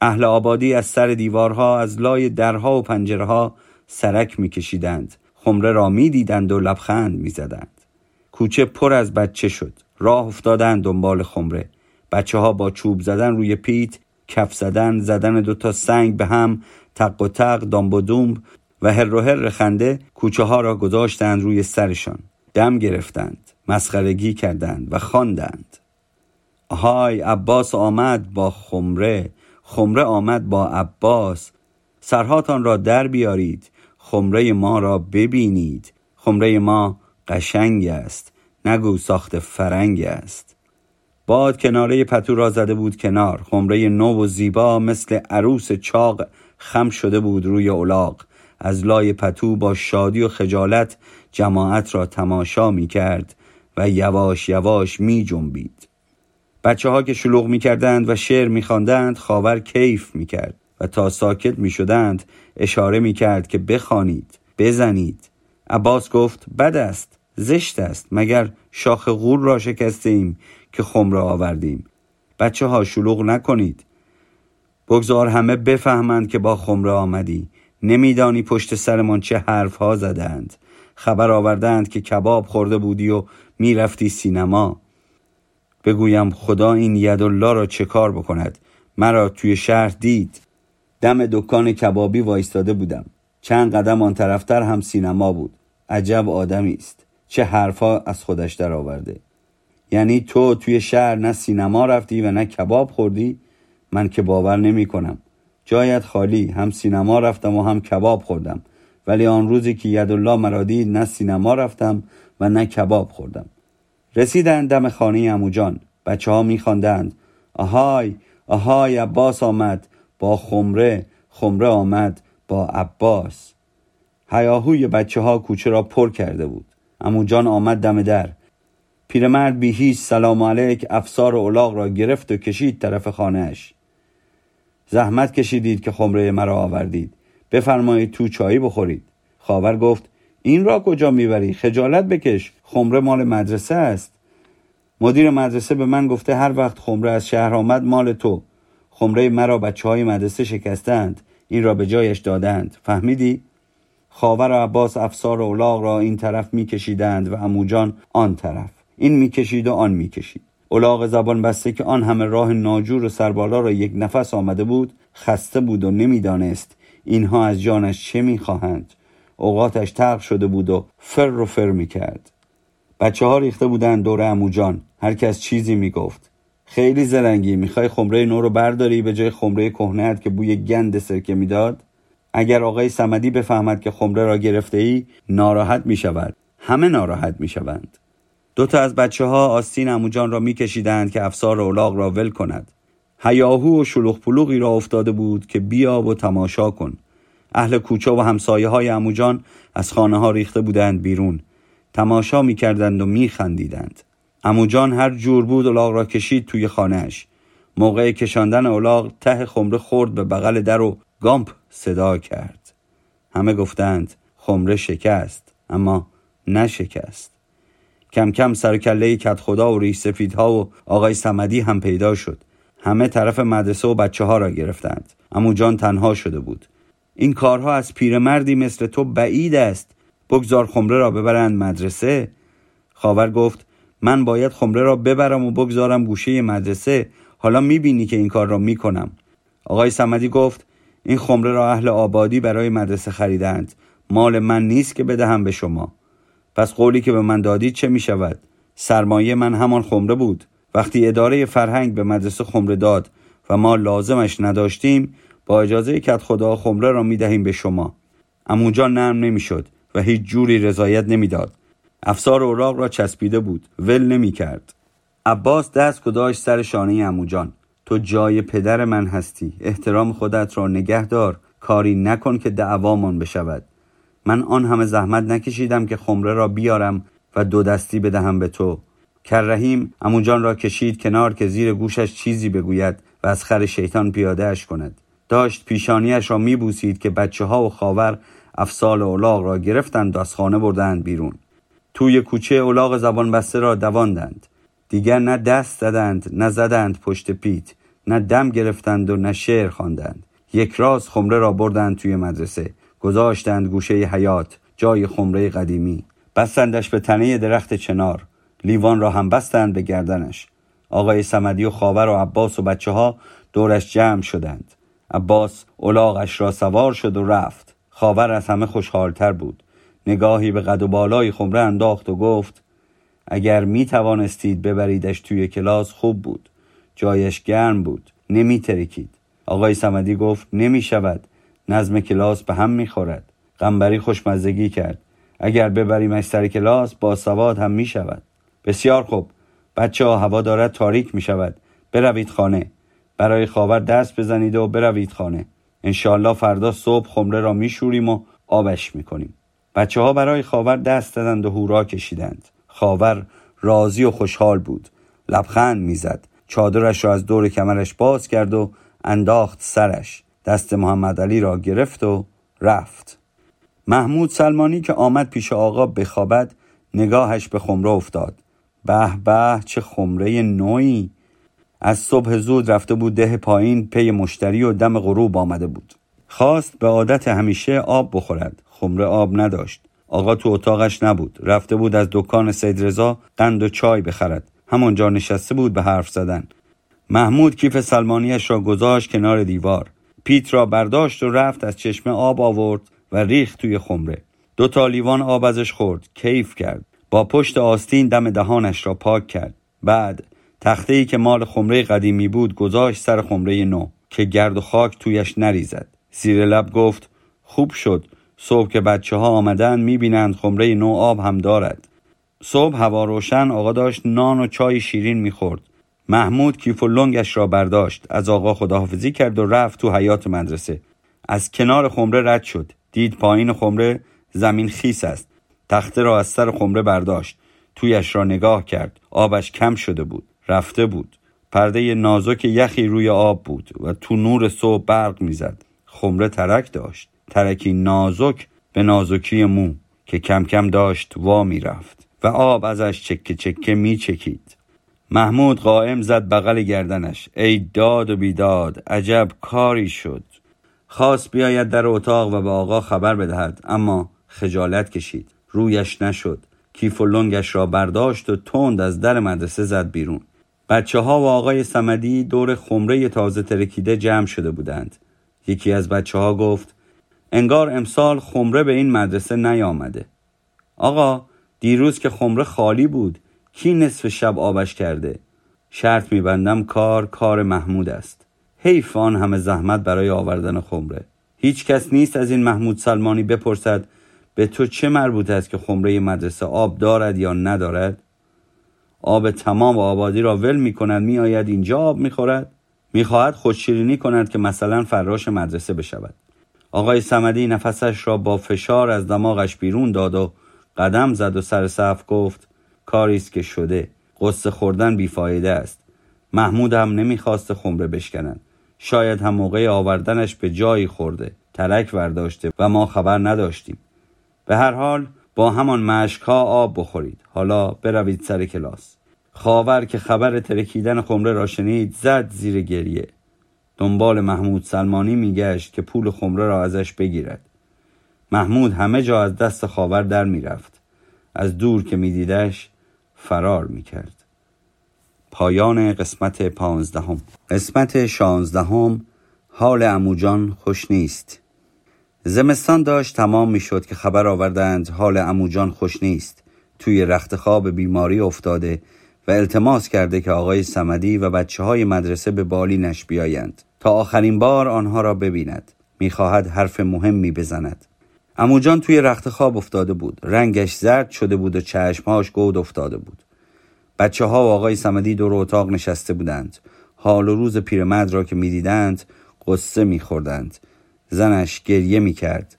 اهل آبادی از سر دیوارها از لای درها و پنجره ها سرک می کشیدند خمره را می دیدند و لبخند می زدند کوچه پر از بچه شد. راه افتادند دنبال خمره. بچه ها با چوب زدن روی پیت کف زدن زدن دوتا سنگ به هم تق و تق دامب و دومب و هر و هر خنده کوچه ها را گذاشتند روی سرشان. دم گرفتند. مسخرگی کردند و خواندند. های عباس آمد با خمره خمره آمد با عباس. سرهاتان را در بیارید خمره ما را ببینید. خمره ما قشنگ است نگو ساخت فرنگ است. باد کناره پتو را زده بود کنار خمره نو و زیبا مثل عروس چاق خم شده بود روی اولاغ از لای پتو با شادی و خجالت جماعت را تماشا می کرد و یواش یواش می جنبید. بچه ها که شلوغ می کردند و شعر می خواندند خاور کیف می کرد و تا ساکت می شدند اشاره می کرد که بخوانید بزنید. عباس گفت بد است زشت است مگر شاخ غور را شکسته ایم که خمره آوردیم. بچه ها شلوغ نکنید. بگذار همه بفهمند که با خمره آمدی. نمیدانی پشت سرمان چه حرف ها زدند. خبر آوردند که کباب خورده بودی و می‌رفتی سینما. بگویم خدا این یدالله را چه کار بکند؟ مرا توی شهر دید. دم دکان کبابی وایستاده بودم. چند قدم آن طرفتر هم سینما بود. عجب آدمی است. چه حرفا از خودش در آورده یعنی تو توی شهر نه سینما رفتی و نه کباب خوردی؟ من که باور نمی کنم. جایت خالی. هم سینما رفتم و هم کباب خوردم. ولی آن روزی که یدالله مرا دید نه سینما رفتم و نه کباب خوردم. رسیدند دم خانه اموجان بچه ها میخواندند. آهای آهای عباس آمد. با خمره خمره آمد. با عباس. هیاهوی بچه ها کوچه را پر کرده بود. اموجان آمد دم در. پیرمرد بی هیچ سلام علیک افسار اولاغ را گرفت و کشید طرف خانهش زحمت کشیدید که خمره مرا آوردید. بفرمایید تو چایی بخورید. خاور گفت این را کجا می‌بری؟ خجالت بکش خمره مال مدرسه است. مدیر مدرسه به من گفته هر وقت خمره از شهر آمد مال تو. خمره مرا بچه های مدرسه شکستند این را به جایش دادند. فهمیدی؟ خاور و عباس افسار اولاغ را این طرف میکشیدند و اموجان آن طرف. این می‌کشید و آن می‌کشید. اولاغ زبان بسته که آن همه راه ناجور و سربالا را یک نفس آمده بود خسته بود و نمی‌دانست اینها از جانش چه می‌خواهند. اوقاتش ترق شده بود و فر و فر می‌کرد. بچه ها ریخته بودند دور اموجان هر کس چیزی می‌گفت. خیلی زرنگی. می‌خوای خمره نو رو برداری به جای خمره کهنت که بوی گند سرکه می‌داد؟ اگر آقای سمدی بفهمد که خمره را گرفته ای ناراحت می شود همه ناراحت می شوند دو تا از بچه ها آستین اموجان را میکشیدند که افسار اولاغ را ول کند. هیاهو و شلوغ پلوغی را افتاده بود که بیا و تماشا کن. اهل کوچه و همسایه های اموجان از خانه ها ریخته بودند بیرون. تماشا می‌کردند و میخندیدند. اموجان هر جور بود اولاغ را کشید توی خانهش موقع کشاندن اولاغ ته خمره خورد به بغل در و گامپ صدا کرد. همه گفتند خمره شکست اما نشکست کم کم سرکله کت خدا و ریش سفیدها و آقای سمدی هم پیدا شد. همه طرف مدرسه و بچه ها را گرفتند. امو جان تنها شده بود. این کارها از پیرمردی مثل تو بعید است. بگذار خمره را ببرند مدرسه. خاور گفت من باید خمره را ببرم و بگذارم گوشه مدرسه. حالا می‌بینی که این کار را می‌کنم. آقای سمدی گفت این خمره را اهل آبادی برای مدرسه خریدند. مال من نیست که بدهم به شما. پس قولی که به من دادید چه می شود؟ سرمایه من همان خمره بود. وقتی اداره فرهنگ به مدرسه خمره داد و ما لازمش نداشتیم با اجازه کت خدا خمره را می دهیم به شما. اموجا نرم نمی شد و هیچ جوری رضایت نمی‌داد. افسار اوراق را چسبیده بود. ول نمی کرد عباس دست گذاشت سر شانه اموجان تو جای پدر من هستی. احترام خودت را نگه دار. کاری نکن که دعوامان بشود. من آن همه زحمت نکشیدم که خمره را بیارم و دو دستی بدهم به تو. کررحیم اموجان را کشید کنار که زیر گوشش چیزی بگوید و از خر شیطان پیادهش کند. داشت پیشانیش را میبوسید که بچه ها و خاور افسال اولاغ را گرفتند و از خانه بردند بیرون. توی کوچه اولاغ زبان بسته را دواندند. دیگر نه دست زدند نه زدند پشت پیت نه دم گرفتند و نه شعر خواندند. یک راز خمره را بردند توی مدرسه. گذاشتند گوشه حیات جای خمره قدیمی. بستندش به تنه درخت چنار. لیوان را هم بستند به گردنش. آقای سمدی و خاور و عباس و بچه ها دورش جمع شدند. عباس اولاغش را سوار شد و رفت. خاور از همه خوشحالتر بود. نگاهی به قد و بالای خمره انداخت و گفت اگر می توانستید ببریدش توی کلاس خوب بود. جایش گرم بود. نمی ترکید. آقای سمدی گفت نمی شود. نظم کلاس به هم می خورد. قنبری خوشمزگی کرد. اگر ببریمش سر کلاس با سواد هم می شود. بسیار خوب. بچه ها هوا دارد تاریک می شود. بروید خانه. برای خاور دست بزنید و بروید خانه. انشالله فردا صبح خمره را میشوریم و آبش می‌کنیم. بچه ها برای خاور دست دادند و هورا کشیدند. خاور راضی و خوشحال بود. لبخند می‌زد. چادرش را از دور کمرش باز کرد و انداخت سرش. دست محمد علی را گرفت و رفت. محمود سلمانی که آمد پیش آقا بخوابد نگاهش به خمره افتاد. به به چه خمره نوعی از صبح زود رفته بود ده پایین پی مشتری و دم غروب آمده بود. خواست به عادت همیشه آب بخورد. خمره آب نداشت. آقا تو اتاقش نبود. رفته بود از دکان سید رضا قند و چای بخرد. همانجا نشسته بود به حرف زدن. محمود کیف سلمانیش را گذاشت کنار دیوار. پیت را برداشت و رفت از چشمه آب آورد و ریخت توی خمره. دو تا لیوان آب ازش خورد. کیف کرد. با پشت آستین دم دهانش را پاک کرد. بعد تخته ای که مال خمره قدیمی بود گذاشت سر خمره نو که گرد و خاک تویش نریزد. زیر لب گفت خوب شد. صبح که بچه ها آمدن می‌بینند خمره نو آب هم دارد. صبح هوا روشن آقا داشت نان و چای شیرین می‌خورد. محمود کیف و لنگش را برداشت. از آقا خداحافظی کرد و رفت تو حیات مدرسه. از کنار خمره رد شد. دید پایین خمره زمین خیس است. تخته را از سر خمره برداشت. تویش را نگاه کرد. آبش کم شده بود. رفته بود. پرده نازک یخی روی آب بود و تو نور صبح برق می‌زد. خمره ترک داشت. ترکی نازک به نازکی مو که کم کم داشت وا می‌رفت و آب ازش چکه چکه می چکید محمود قائم زد بغل گردنش. ای داد و بیداد عجب کاری شد. خواست بیاید در اتاق و به آقا خبر بدهد اما خجالت کشید. رویش نشد. کیف و لنگش را برداشت و تند از در مدرسه زد بیرون. بچه ها و آقای سمدی دور خمره تازه ترکیده جمع شده بودند. یکی از بچه ها گفت انگار امسال خمره به این مدرسه نیامده. آقا دیروز که خمره خالی بود کی نصف شب آبش کرده؟ شرط میبندم کار کار محمود است. حیف آن همه زحمت برای آوردن خمره. هیچ کس نیست از این محمود سلمانی بپرسد به تو چه مربوط است که خمره مدرسه آب دارد یا ندارد؟ آب تمام و آبادی را ول می کند می آید اینجا آب می خورد می خواهد خودشیرینی کند که مثلا فراش مدرسه بشود. آقای سمدی نفسش را با فشار از دماغش بیرون داد و قدم زد و سر صف گفت کاری است که شده. قصه خوردن بیفایده است. محمود هم نمی‌خواست خمره بشکنند شاید هم موقع آوردنش به جایی خورده ترک ورداشته و ما خبر نداشتیم. به هر حال با همان مشک ها آب بخورید. حالا بروید سر کلاس. خاور که خبر ترکیدن خمره را شنید زد زیر گریه. دنبال محمود سلمانی میگشت که پول خمره را ازش بگیرد. محمود همه جا از دست خاور در می‌رفت. از دور که میدیدش فرار می‌کرد. پایان قسمت پانزدهم. قسمت شانزدهم. حال اموجان خوش نیست. زمستان داشت تمام می‌شد که خبر آوردند حال اموجان خوش نیست. توی رخت خواب بیماری افتاده و التماس کرده که آقای سمدی و بچه های مدرسه به بالینش بیایند. تا آخرین بار آنها را ببیند. می‌خواهد حرف مهمی بزند. اموجان توی رخت خواب افتاده بود. رنگش زرد شده بود و چشمهاش گود افتاده بود. بچه ها و آقای سمدی دور اتاق نشسته بودند. حال و روز پیرمرد را که می‌دیدند قصه میخوردند. زنش گریه می‌کرد.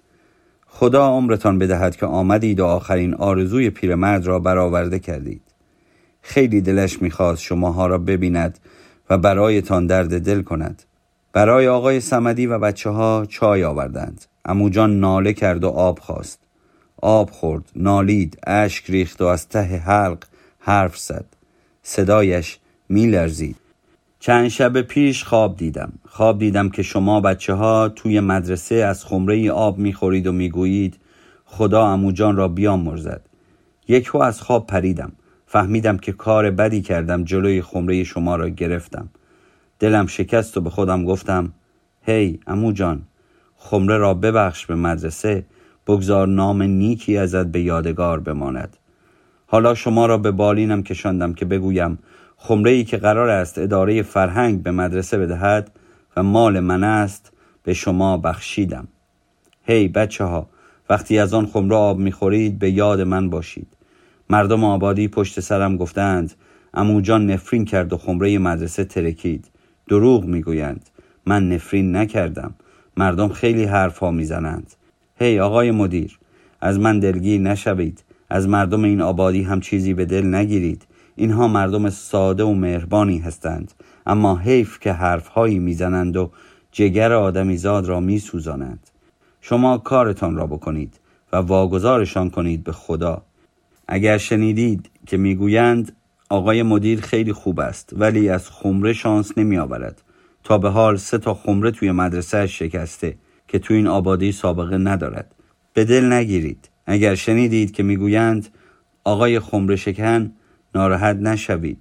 خدا عمرتان بدهد که آمدید و آخرین آرزوی پیرمرد را برآورده کردید. خیلی دلش می‌خواست شماها را ببیند و برایتان درد دل کند. برای آقای سمدی و بچه ها چای آوردند. اموجان ناله کرد و آب خواست. آب خورد نالید اشک ریخت و از ته حلق حرف زد. صدایش میلرزید. چند شب پیش خواب دیدم. خواب دیدم که شما بچه ها توی مدرسه از خمره آب می‌خورید و می‌گویید خدا اموجان را بیامرزد. یک از خواب پریدم. فهمیدم که کار بدی کردم جلوی خمره شما را گرفتم. دلم شکست و به خودم گفتم هی hey, امو جان خمره را ببخش به مدرسه بگذار نام نیکی ازت به یادگار بماند. حالا شما را به بالینم کشاندم که بگویم خمره ای که قرار است اداره فرهنگ به مدرسه بدهد و مال من است به شما بخشیدم. هی hey, بچه ها وقتی از آن خمره آب می‌خورید به یاد من باشید. مردم آبادی پشت سرم گفتند اموجان نفرین کرد و خمره مدرسه ترکید. دروغ می‌گویند. من نفرین نکردم. مردم خیلی حرف ها می‌زنند. هی hey, آقای مدیر از من دلگیر نشوید. از مردم این آبادی هم چیزی به دل نگیرید. اینها مردم ساده و مهربانی هستند. اما حیف که حرفهایی می‌زنند و جگر آدمیزاد را میسوزانند. شما کارتان را بکنید و واگذارشان کنید به خدا. اگر شنیدید که می‌گویند آقای مدیر خیلی خوب است ولی از خمره شانس نمی آورد تا به حال سه تا خمره توی مدرسه شکسته که توی این آبادی سابقه ندارد. به دل نگیرید. اگر شنیدید که می‌گویند آقای خمره شکن ناراحت نشوید.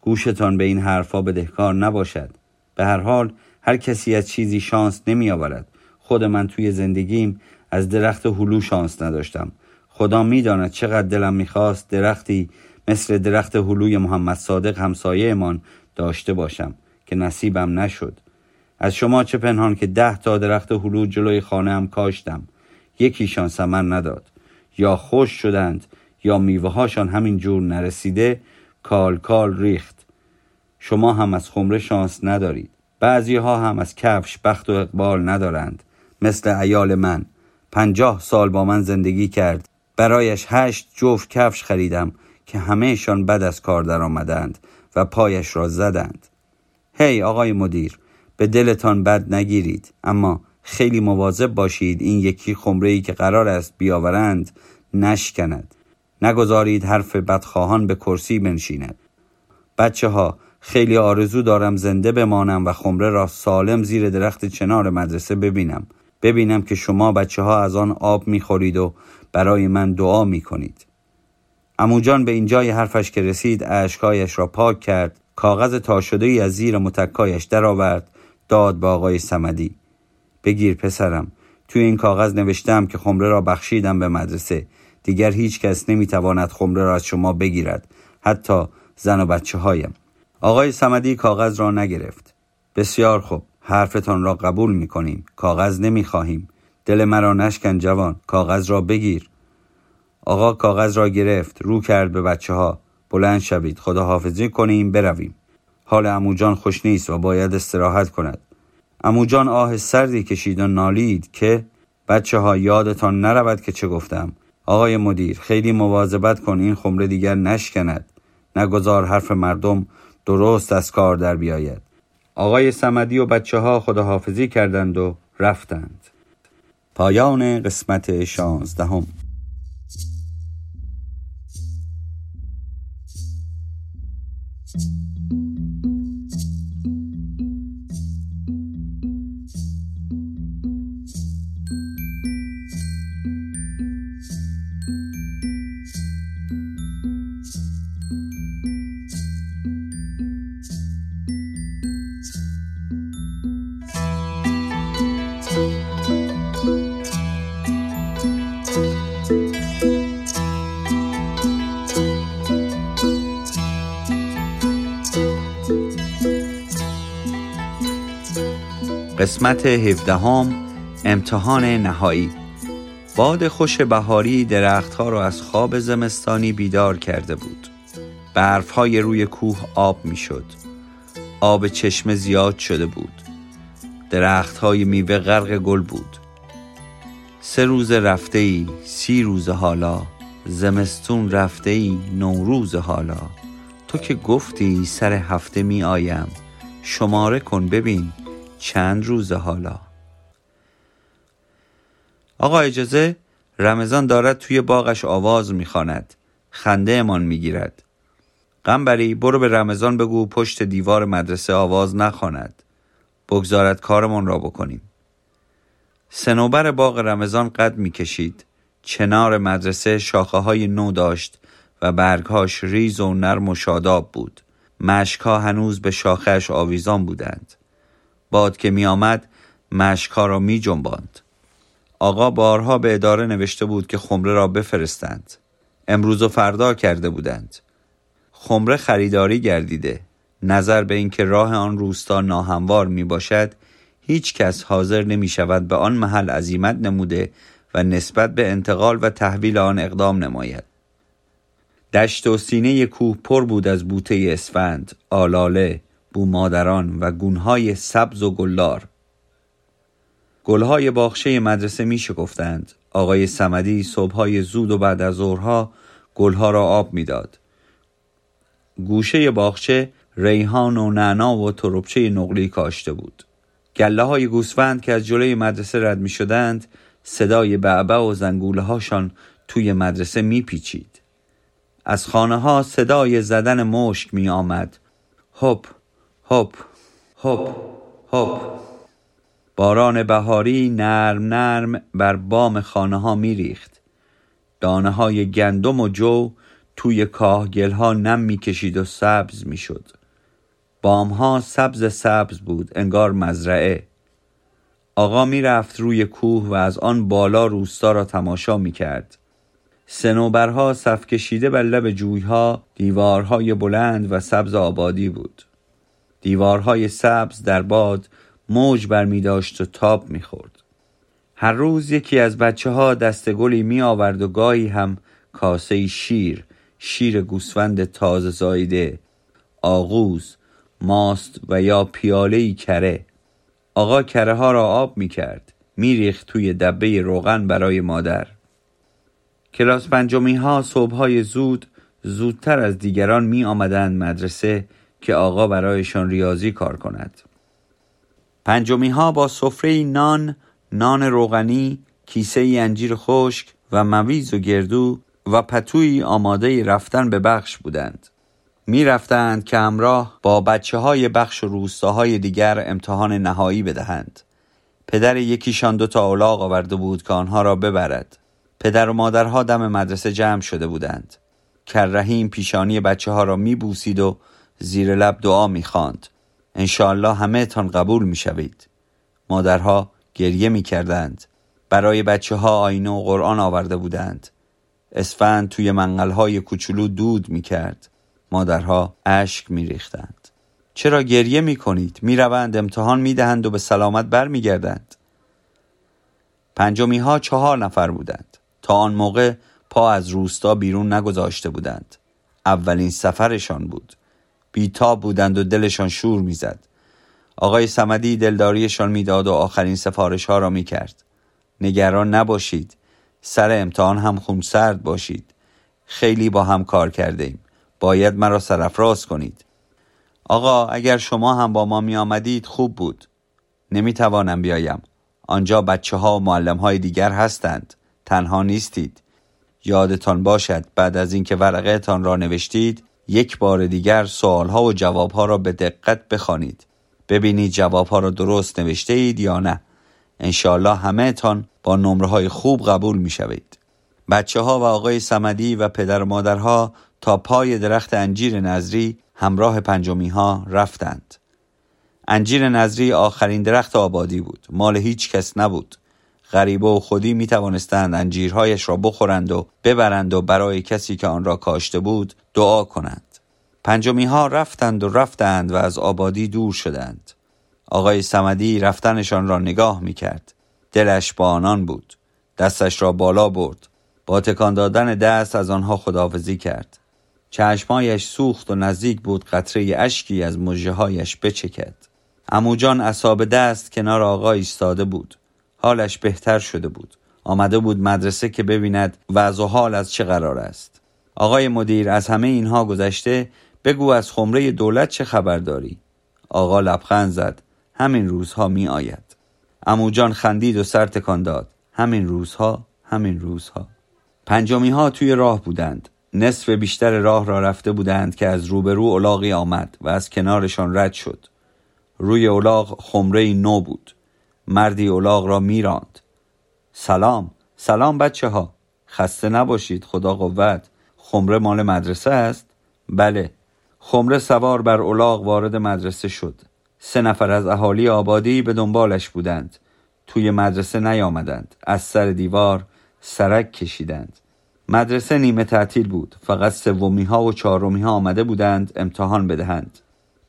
گوشتان به این حرفا بدهکار نباشد. به هر حال هر کسی از چیزی شانس نمی آورد خود من توی زندگیم از درخت هلو شانس نداشتم. خدا می‌داند چقدر دلم می‌خواست درختی مثل درخت هلوی محمد صادق همسایهمان داشته باشم که نصیبم نشد. از شما چه پنهان که ده تا درخت هلو جلوی خانه هم کاشتم یکیشان سمن نداد. یا خوش شدند یا میوه هاشان همین جور نرسیده کال کال ریخت. شما هم از خمره شانس ندارید. بعضی ها هم از کفش بخت و اقبال ندارند. مثل ایال من. پنجاه سال با من زندگی کرد. برایش هشت جفت کفش خریدم که همهشان بد از کار در آمدند و پایش را زدند. هی آقای مدیر به دلتان بد نگیرید. اما خیلی مواظب باشید این یکی خمره ای که قرار است بیاورند نشکند. نگذارید حرف بدخواهان به کرسی بنشیند. بچه ها خیلی آرزو دارم زنده بمانم و خمره را سالم زیر درخت چنار مدرسه ببینم. ببینم که شما بچه ها از آن آب می‌خورید و برای من دعا می‌کنید. اموجان به اینجای حرفش که رسید اشکایش را پاک کرد کاغذ تا شده ای از زیر متکایش درآورد داد به آقای سمدی بگیر پسرم توی این کاغذ نوشتم که خمره را بخشیدم به مدرسه. دیگر هیچ کس نمی‌تواند خمره را از شما بگیرد حتی زن و بچه هایم آقای سمدی کاغذ را نگرفت. بسیار خوب حرفتان را قبول می کنیم کاغذ نمی خواهیم دل مرا نشکن جوان کاغذ را بگیر. آقا کاغذ را گرفت رو کرد به بچه ها بلند شوید خدا حافظی کنیم برویم. حال اموجان خوش نیست و باید استراحت کند. اموجان آه سردی کشید و نالید که بچه ها یادتان نرود که چه گفتم. آقای مدیر خیلی مواظبت کن این خمره دیگر نشکند. نگذار حرف مردم درست از کار در بیاید. آقای سمدی و بچه ها خداحافظی کردند و رفتند. پایان قسمت شانزدهم. قسمت هفدهم امتحان نهایی. باد خوش بهاری درختها را از خواب زمستانی بیدار کرده بود. های روی کوه آب می‌شد. آب چشمه زیاد شده بود. های میوه غرق گل بود. سه روز رفته ای سی روز حالا. زمستون رفته ای نوروز حالا. تو که گفتی سر هفته می آیم شماره کن ببین. چند روز حالا. آقا اجازه؟ رمضان دارد توی باغش آواز می‌خواند. خنده امان می‌گیرد. قنبری برو به رمضان بگو پشت دیوار مدرسه آواز نخواند. بگذارد کارمان را بکنیم. سنوبر باغ رمضان قد می‌کشید. چنار مدرسه شاخه های نو داشت و برگهاش ریز و نرم و شاداب بود. مشکها هنوز به شاخهش آویزان بودند. باد که می آمد مشکها را می جنباند. آقا بارها به اداره نوشته بود که خمره را بفرستند. امروز و فردا کرده بودند. خمره خریداری گردیده. نظر به اینکه راه آن روستا ناهموار می باشد هیچ کس حاضر نمی شود به آن محل عزیمت نموده و نسبت به انتقال و تحویل آن اقدام نماید. دشت و سینه کوه پر بود از بوته اسفند، آلاله، بومادران و گونهای سبز و گلدار گلهای باخشه مدرسه می شکفتند آقای سمدی صبحهای زود و بعد از ظهرها گلها را آب می‌داد. گوشه باغچه ریحان و نعنا و تربچه نقلی کاشته بود گله های گوسفند که از جلوی مدرسه رد می شدند صدای بعبع و زنگوله هاشان توی مدرسه می پیچید. از خانه ها صدای زدن مشک می آمد هپ هپ هپ هپ باران بهاری نرم نرم بر بام خانه ها می ریخت دانه های گندم و جو توی کاهگل ها نم می کشید و سبز می شد بام ها سبز سبز بود انگار مزرعه. آقا می رفت روی کوه و از آن بالا روستا را تماشا می کرد سنوبرها صف کشیده بر لب جویها دیوارهای بلند و سبز آبادی بود. دیوارهای سبز در باد موج برمی داشت و تاب می خورد. هر روز یکی از بچه ها دست می آورد و گاهی هم کاسه شیر شیر گوسفند تازه زایده آغوز ماست و یا پیاله کره آقا کره ها را آب می کرد می ریخت توی دبه روغن برای مادر کلاس پنجمی ها صبح های زود زودتر از دیگران می آمدند مدرسه که آقا برایشان ریاضی کار کند. پنجمی ها با سفره نان نان روغنی کیسه انجیر خشک و مویز و گردو و پتوی آماده رفتن به بخش بودند. می رفتند که همراه با بچه های بخش و روستاهای دیگر امتحان نهایی بدهند. پدر یکیشان دو تا اولاغ آورده بود که آنها را ببرد. پدر و مادرها دم مدرسه جمع شده بودند. کررحیم پیشانی بچه ها را می بوسید و زیر لب دعا می خاند. انشاءالله همه تان قبول می شوید. مادرها گریه می کردند. برای بچه ها آینه و قرآن آورده بودند. اسفند توی منقلهای کوچولو دود می کرد. مادرها اشک می ریختند. چرا گریه می کنید؟ می روند امتحان می دهند و به سلامت بر می گردند. پنجمی ها چهار نفر بودند. تا آن موقع پا از روستا بیرون نگذاشته بودند. اولین سفرشان بود. بیتاب بودند و دلشان شور می‌زد. آقای سمدی دلداریشان می‌داد و آخرین سفارش ها را می کرد. نگران نباشید. سر امتحان هم خونسرد باشید. خیلی با هم کار کرده ایم. باید مرا سرفراز کنید. آقا اگر شما هم با ما می آمدید خوب بود. نمی توانم بیایم. آنجا بچه ها و معلم های دیگر هستند. تنها نیستید. یادتان باشد بعد از اینکه ورقهتان را نوشتید یک بار دیگر سوالها و جوابها را به دقت بخوانید. ببینید جوابها را درست نوشته اید یا نه. انشاالله همه تان با نمره های خوب قبول می شوید. بچه ها و آقای سمدی و پدر و مادرها تا پای درخت انجیر نظری همراه پنجمی ها رفتند. انجیر نظری آخرین درخت آبادی بود. مال هیچ کس نبود. غریبه و خودی می توانستند انجیرهایش را بخورند و ببرند و برای کسی که آن را کاشته بود دعا کنند. پنجمی ها رفتند و رفتند و از آبادی دور شدند. آقای سمدی رفتنشان را نگاه می کرد. دلش با آنان بود. دستش را بالا برد. با تکان دادن دست از آنها خداحافظی کرد. چشمایش سوخت و نزدیک بود قطره اشکی از مجه هایش بچکد. اموجان اصاب دست کنار آقا ایستاده بود. حالش بهتر شده بود. آمده بود مدرسه که ببیند وضع حال از چه قرار است. آقای مدیر از همه اینها گذشته بگو از خمره دولت چه خبر داری؟ آقا لبخند زد. همین روزها می آید. اموجان خندید و سر تکان داد. همین روزها، همین روزها. پنجمی ها توی راه بودند. نصف بیشتر راه را رفته بودند که از روبرو اولاغی آمد و از کنارشان رد شد. روی اولاغ خمره نو بود. مردی اولاغ را میراند. سلام، سلام بچه ها. خسته نباشید خدا قوت. خمره مال مدرسه است؟ بله. خمره سوار بر اولاغ وارد مدرسه شد. سه نفر از اهالی آبادی به دنبالش بودند. توی مدرسه نیامدند. از سر دیوار سرک کشیدند. مدرسه نیمه تعطیل بود. فقط سومی ها و چهارمی ها آمده بودند امتحان بدهند.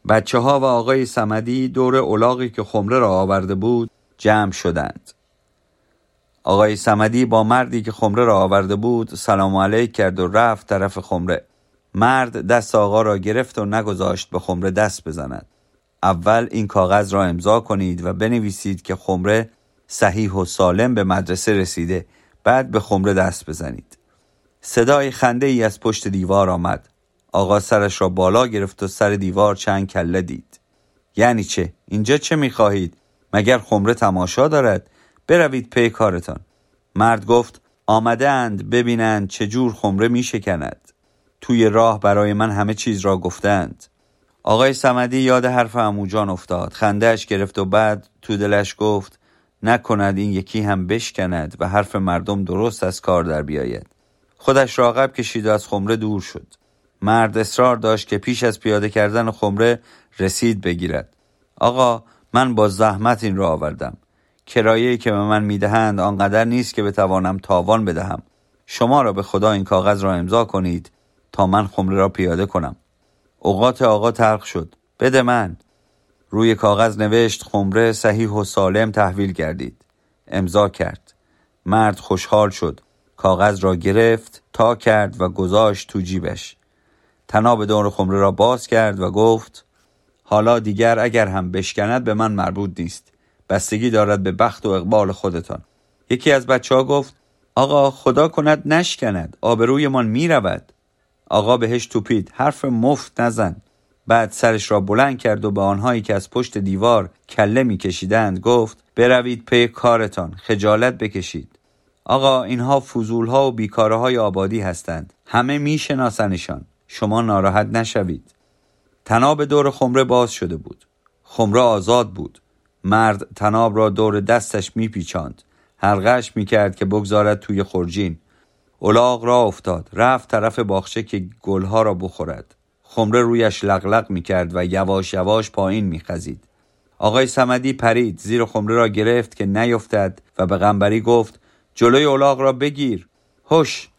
بچه ها و آقای سمدی دور اولاغی که خمره را آورده بود جمع شدند. آقای سمدی با مردی که خمره را آورده بود سلام علیک کرد و رفت طرف خمره. مرد دست آقا را گرفت و نگذاشت به خمره دست بزند. اول این کاغذ را امضا کنید و بنویسید که خمره صحیح و سالم به مدرسه رسیده بعد به خمره دست بزنید. صدای خنده ای از پشت دیوار آمد. آقا سرش را بالا گرفت و سر دیوار چند کله دید. یعنی چه؟ اینجا چه می‌خواهید؟ مگر خمره تماشا دارد؟ بروید پی کارتان. مرد گفت آمده اند ببینند چجور خمره می شکند. توی راه برای من همه چیز را گفتند. آقای سمدی یاد حرف اموجان افتاد. خندهش گرفت و بعد تو دلش گفت نکند این یکی هم بشکند و حرف مردم درست از کار در بیاید. خودش را عقب کشید و از خمره دور شد. مرد اصرار داشت که پیش از پیاده کردن خمره رسید بگیرد. آقا من با زحمت این را آوردم. کرایه که به من می‌دهند آنقدر نیست که بتوانم تاوان بدهم. شما را به خدا این کاغذ را امضا کنید تا من خمره را پیاده کنم. اوقات آقا ترق شد. بده من. روی کاغذ نوشت خمره صحیح و سالم تحویل گردید امضا کرد مرد خوشحال شد کاغذ را گرفت تا کرد و گذاشت تو جیبش تناب دور خمره را باز کرد و گفت حالا دیگر اگر هم بشکند به من مربوط نیست بستگی دارد به بخت و اقبال خودتان. یکی از بچه ها گفت آقا خدا کند نشکند آبرویمان می رود آقا بهش توپید حرف مفت نزن. بعد سرش را بلند کرد و به آنهایی که از پشت دیوار کله میکشیدند گفت بروید پی کارتان خجالت بکشید. آقا اینها فضولها و بیکاره های آبادی هستند. همه میشناسنشان. شما ناراحت نشوید. تناب دور خمره باز شده بود. خمره آزاد بود. مرد تناب را دور دستش میپیچاند. حلقش می‌کرد که بگذارد توی خورجین الاغ را افتاد. رفت طرف باغچه که گلها را بخورد. خمره رویش لغلق می‌کرد و یواش یواش پایین میخزید. آقای سمدی پرید. زیر خمره را گرفت که نیفتد و به غنبری گفت جلوی الاغ را بگیر. هش.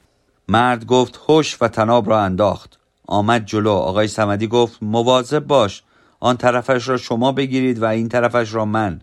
مرد گفت هش و طناب را انداخت. آمد جلو. آقای سمدی گفت مواظب باش. آن طرفش را شما بگیرید و این طرفش را من.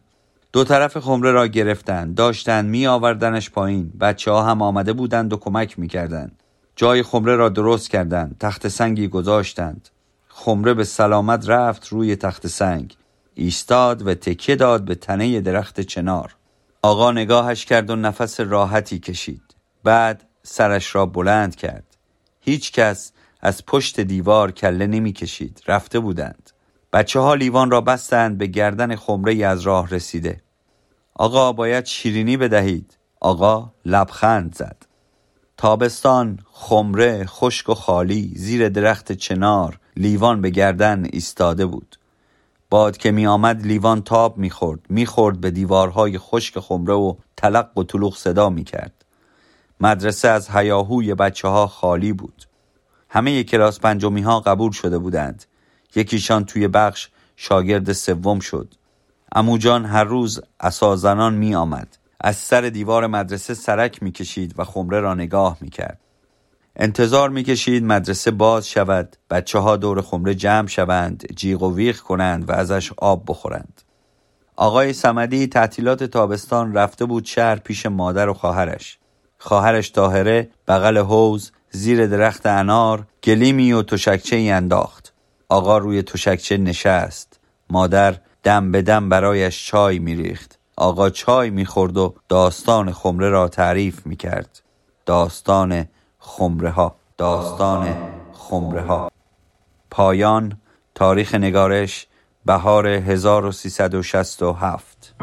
دو طرف خمره را گرفتند داشتند می آوردنش پایین. بچه ها هم آمده بودند و کمک می کردند جای خمره را درست کردند تخت سنگی گذاشتند. خمره به سلامت رفت روی تخت سنگ. ایستاد و تکیه داد به تنه درخت چنار. آقا نگاهش کرد و نفس راحتی کشید. بعد سرش را بلند کرد. هیچ کس از پشت دیوار کله نمی کشید رفته بودند. بچه ها لیوان را بستند به گردن خمره از راه رسیده. آقا باید شیرینی بدهید. آقا لبخند زد. تابستان خمره خشک و خالی زیر درخت چنار لیوان به گردن ایستاده بود. باد که می آمد لیوان تاب می خورد می خورد به دیوارهای خشک خمره و تلق و طلوق صدا می کرد مدرسه از هیاهوی بچه ها خالی بود. همه کلاس پنجمی ها قبول شده بودند. یکیشان توی بخش شاگرد سوم شد. اموجان هر روز اسازنان می آمد. از سر دیوار مدرسه سرک می کشید و خمره را نگاه می کرد. انتظار می کشید مدرسه باز شود. بچه ها دور خمره جمع شوند جیغ و ویغ کنند و ازش آب بخورند. آقای سمدی تعطیلات تابستان رفته بود شهر پیش مادر و خواهرش. خواهرش تاهره بغل حوز زیر درخت انار گلیمی و تشکچه انداخت. آقا روی تشکچه نشست. مادر دم به دم برایش چای میریخت. آقا چای می‌خورد و داستان خمره را تعریف می‌کرد. داستان خمره ها داستان خمره ها پایان تاریخ نگارش بهار 1367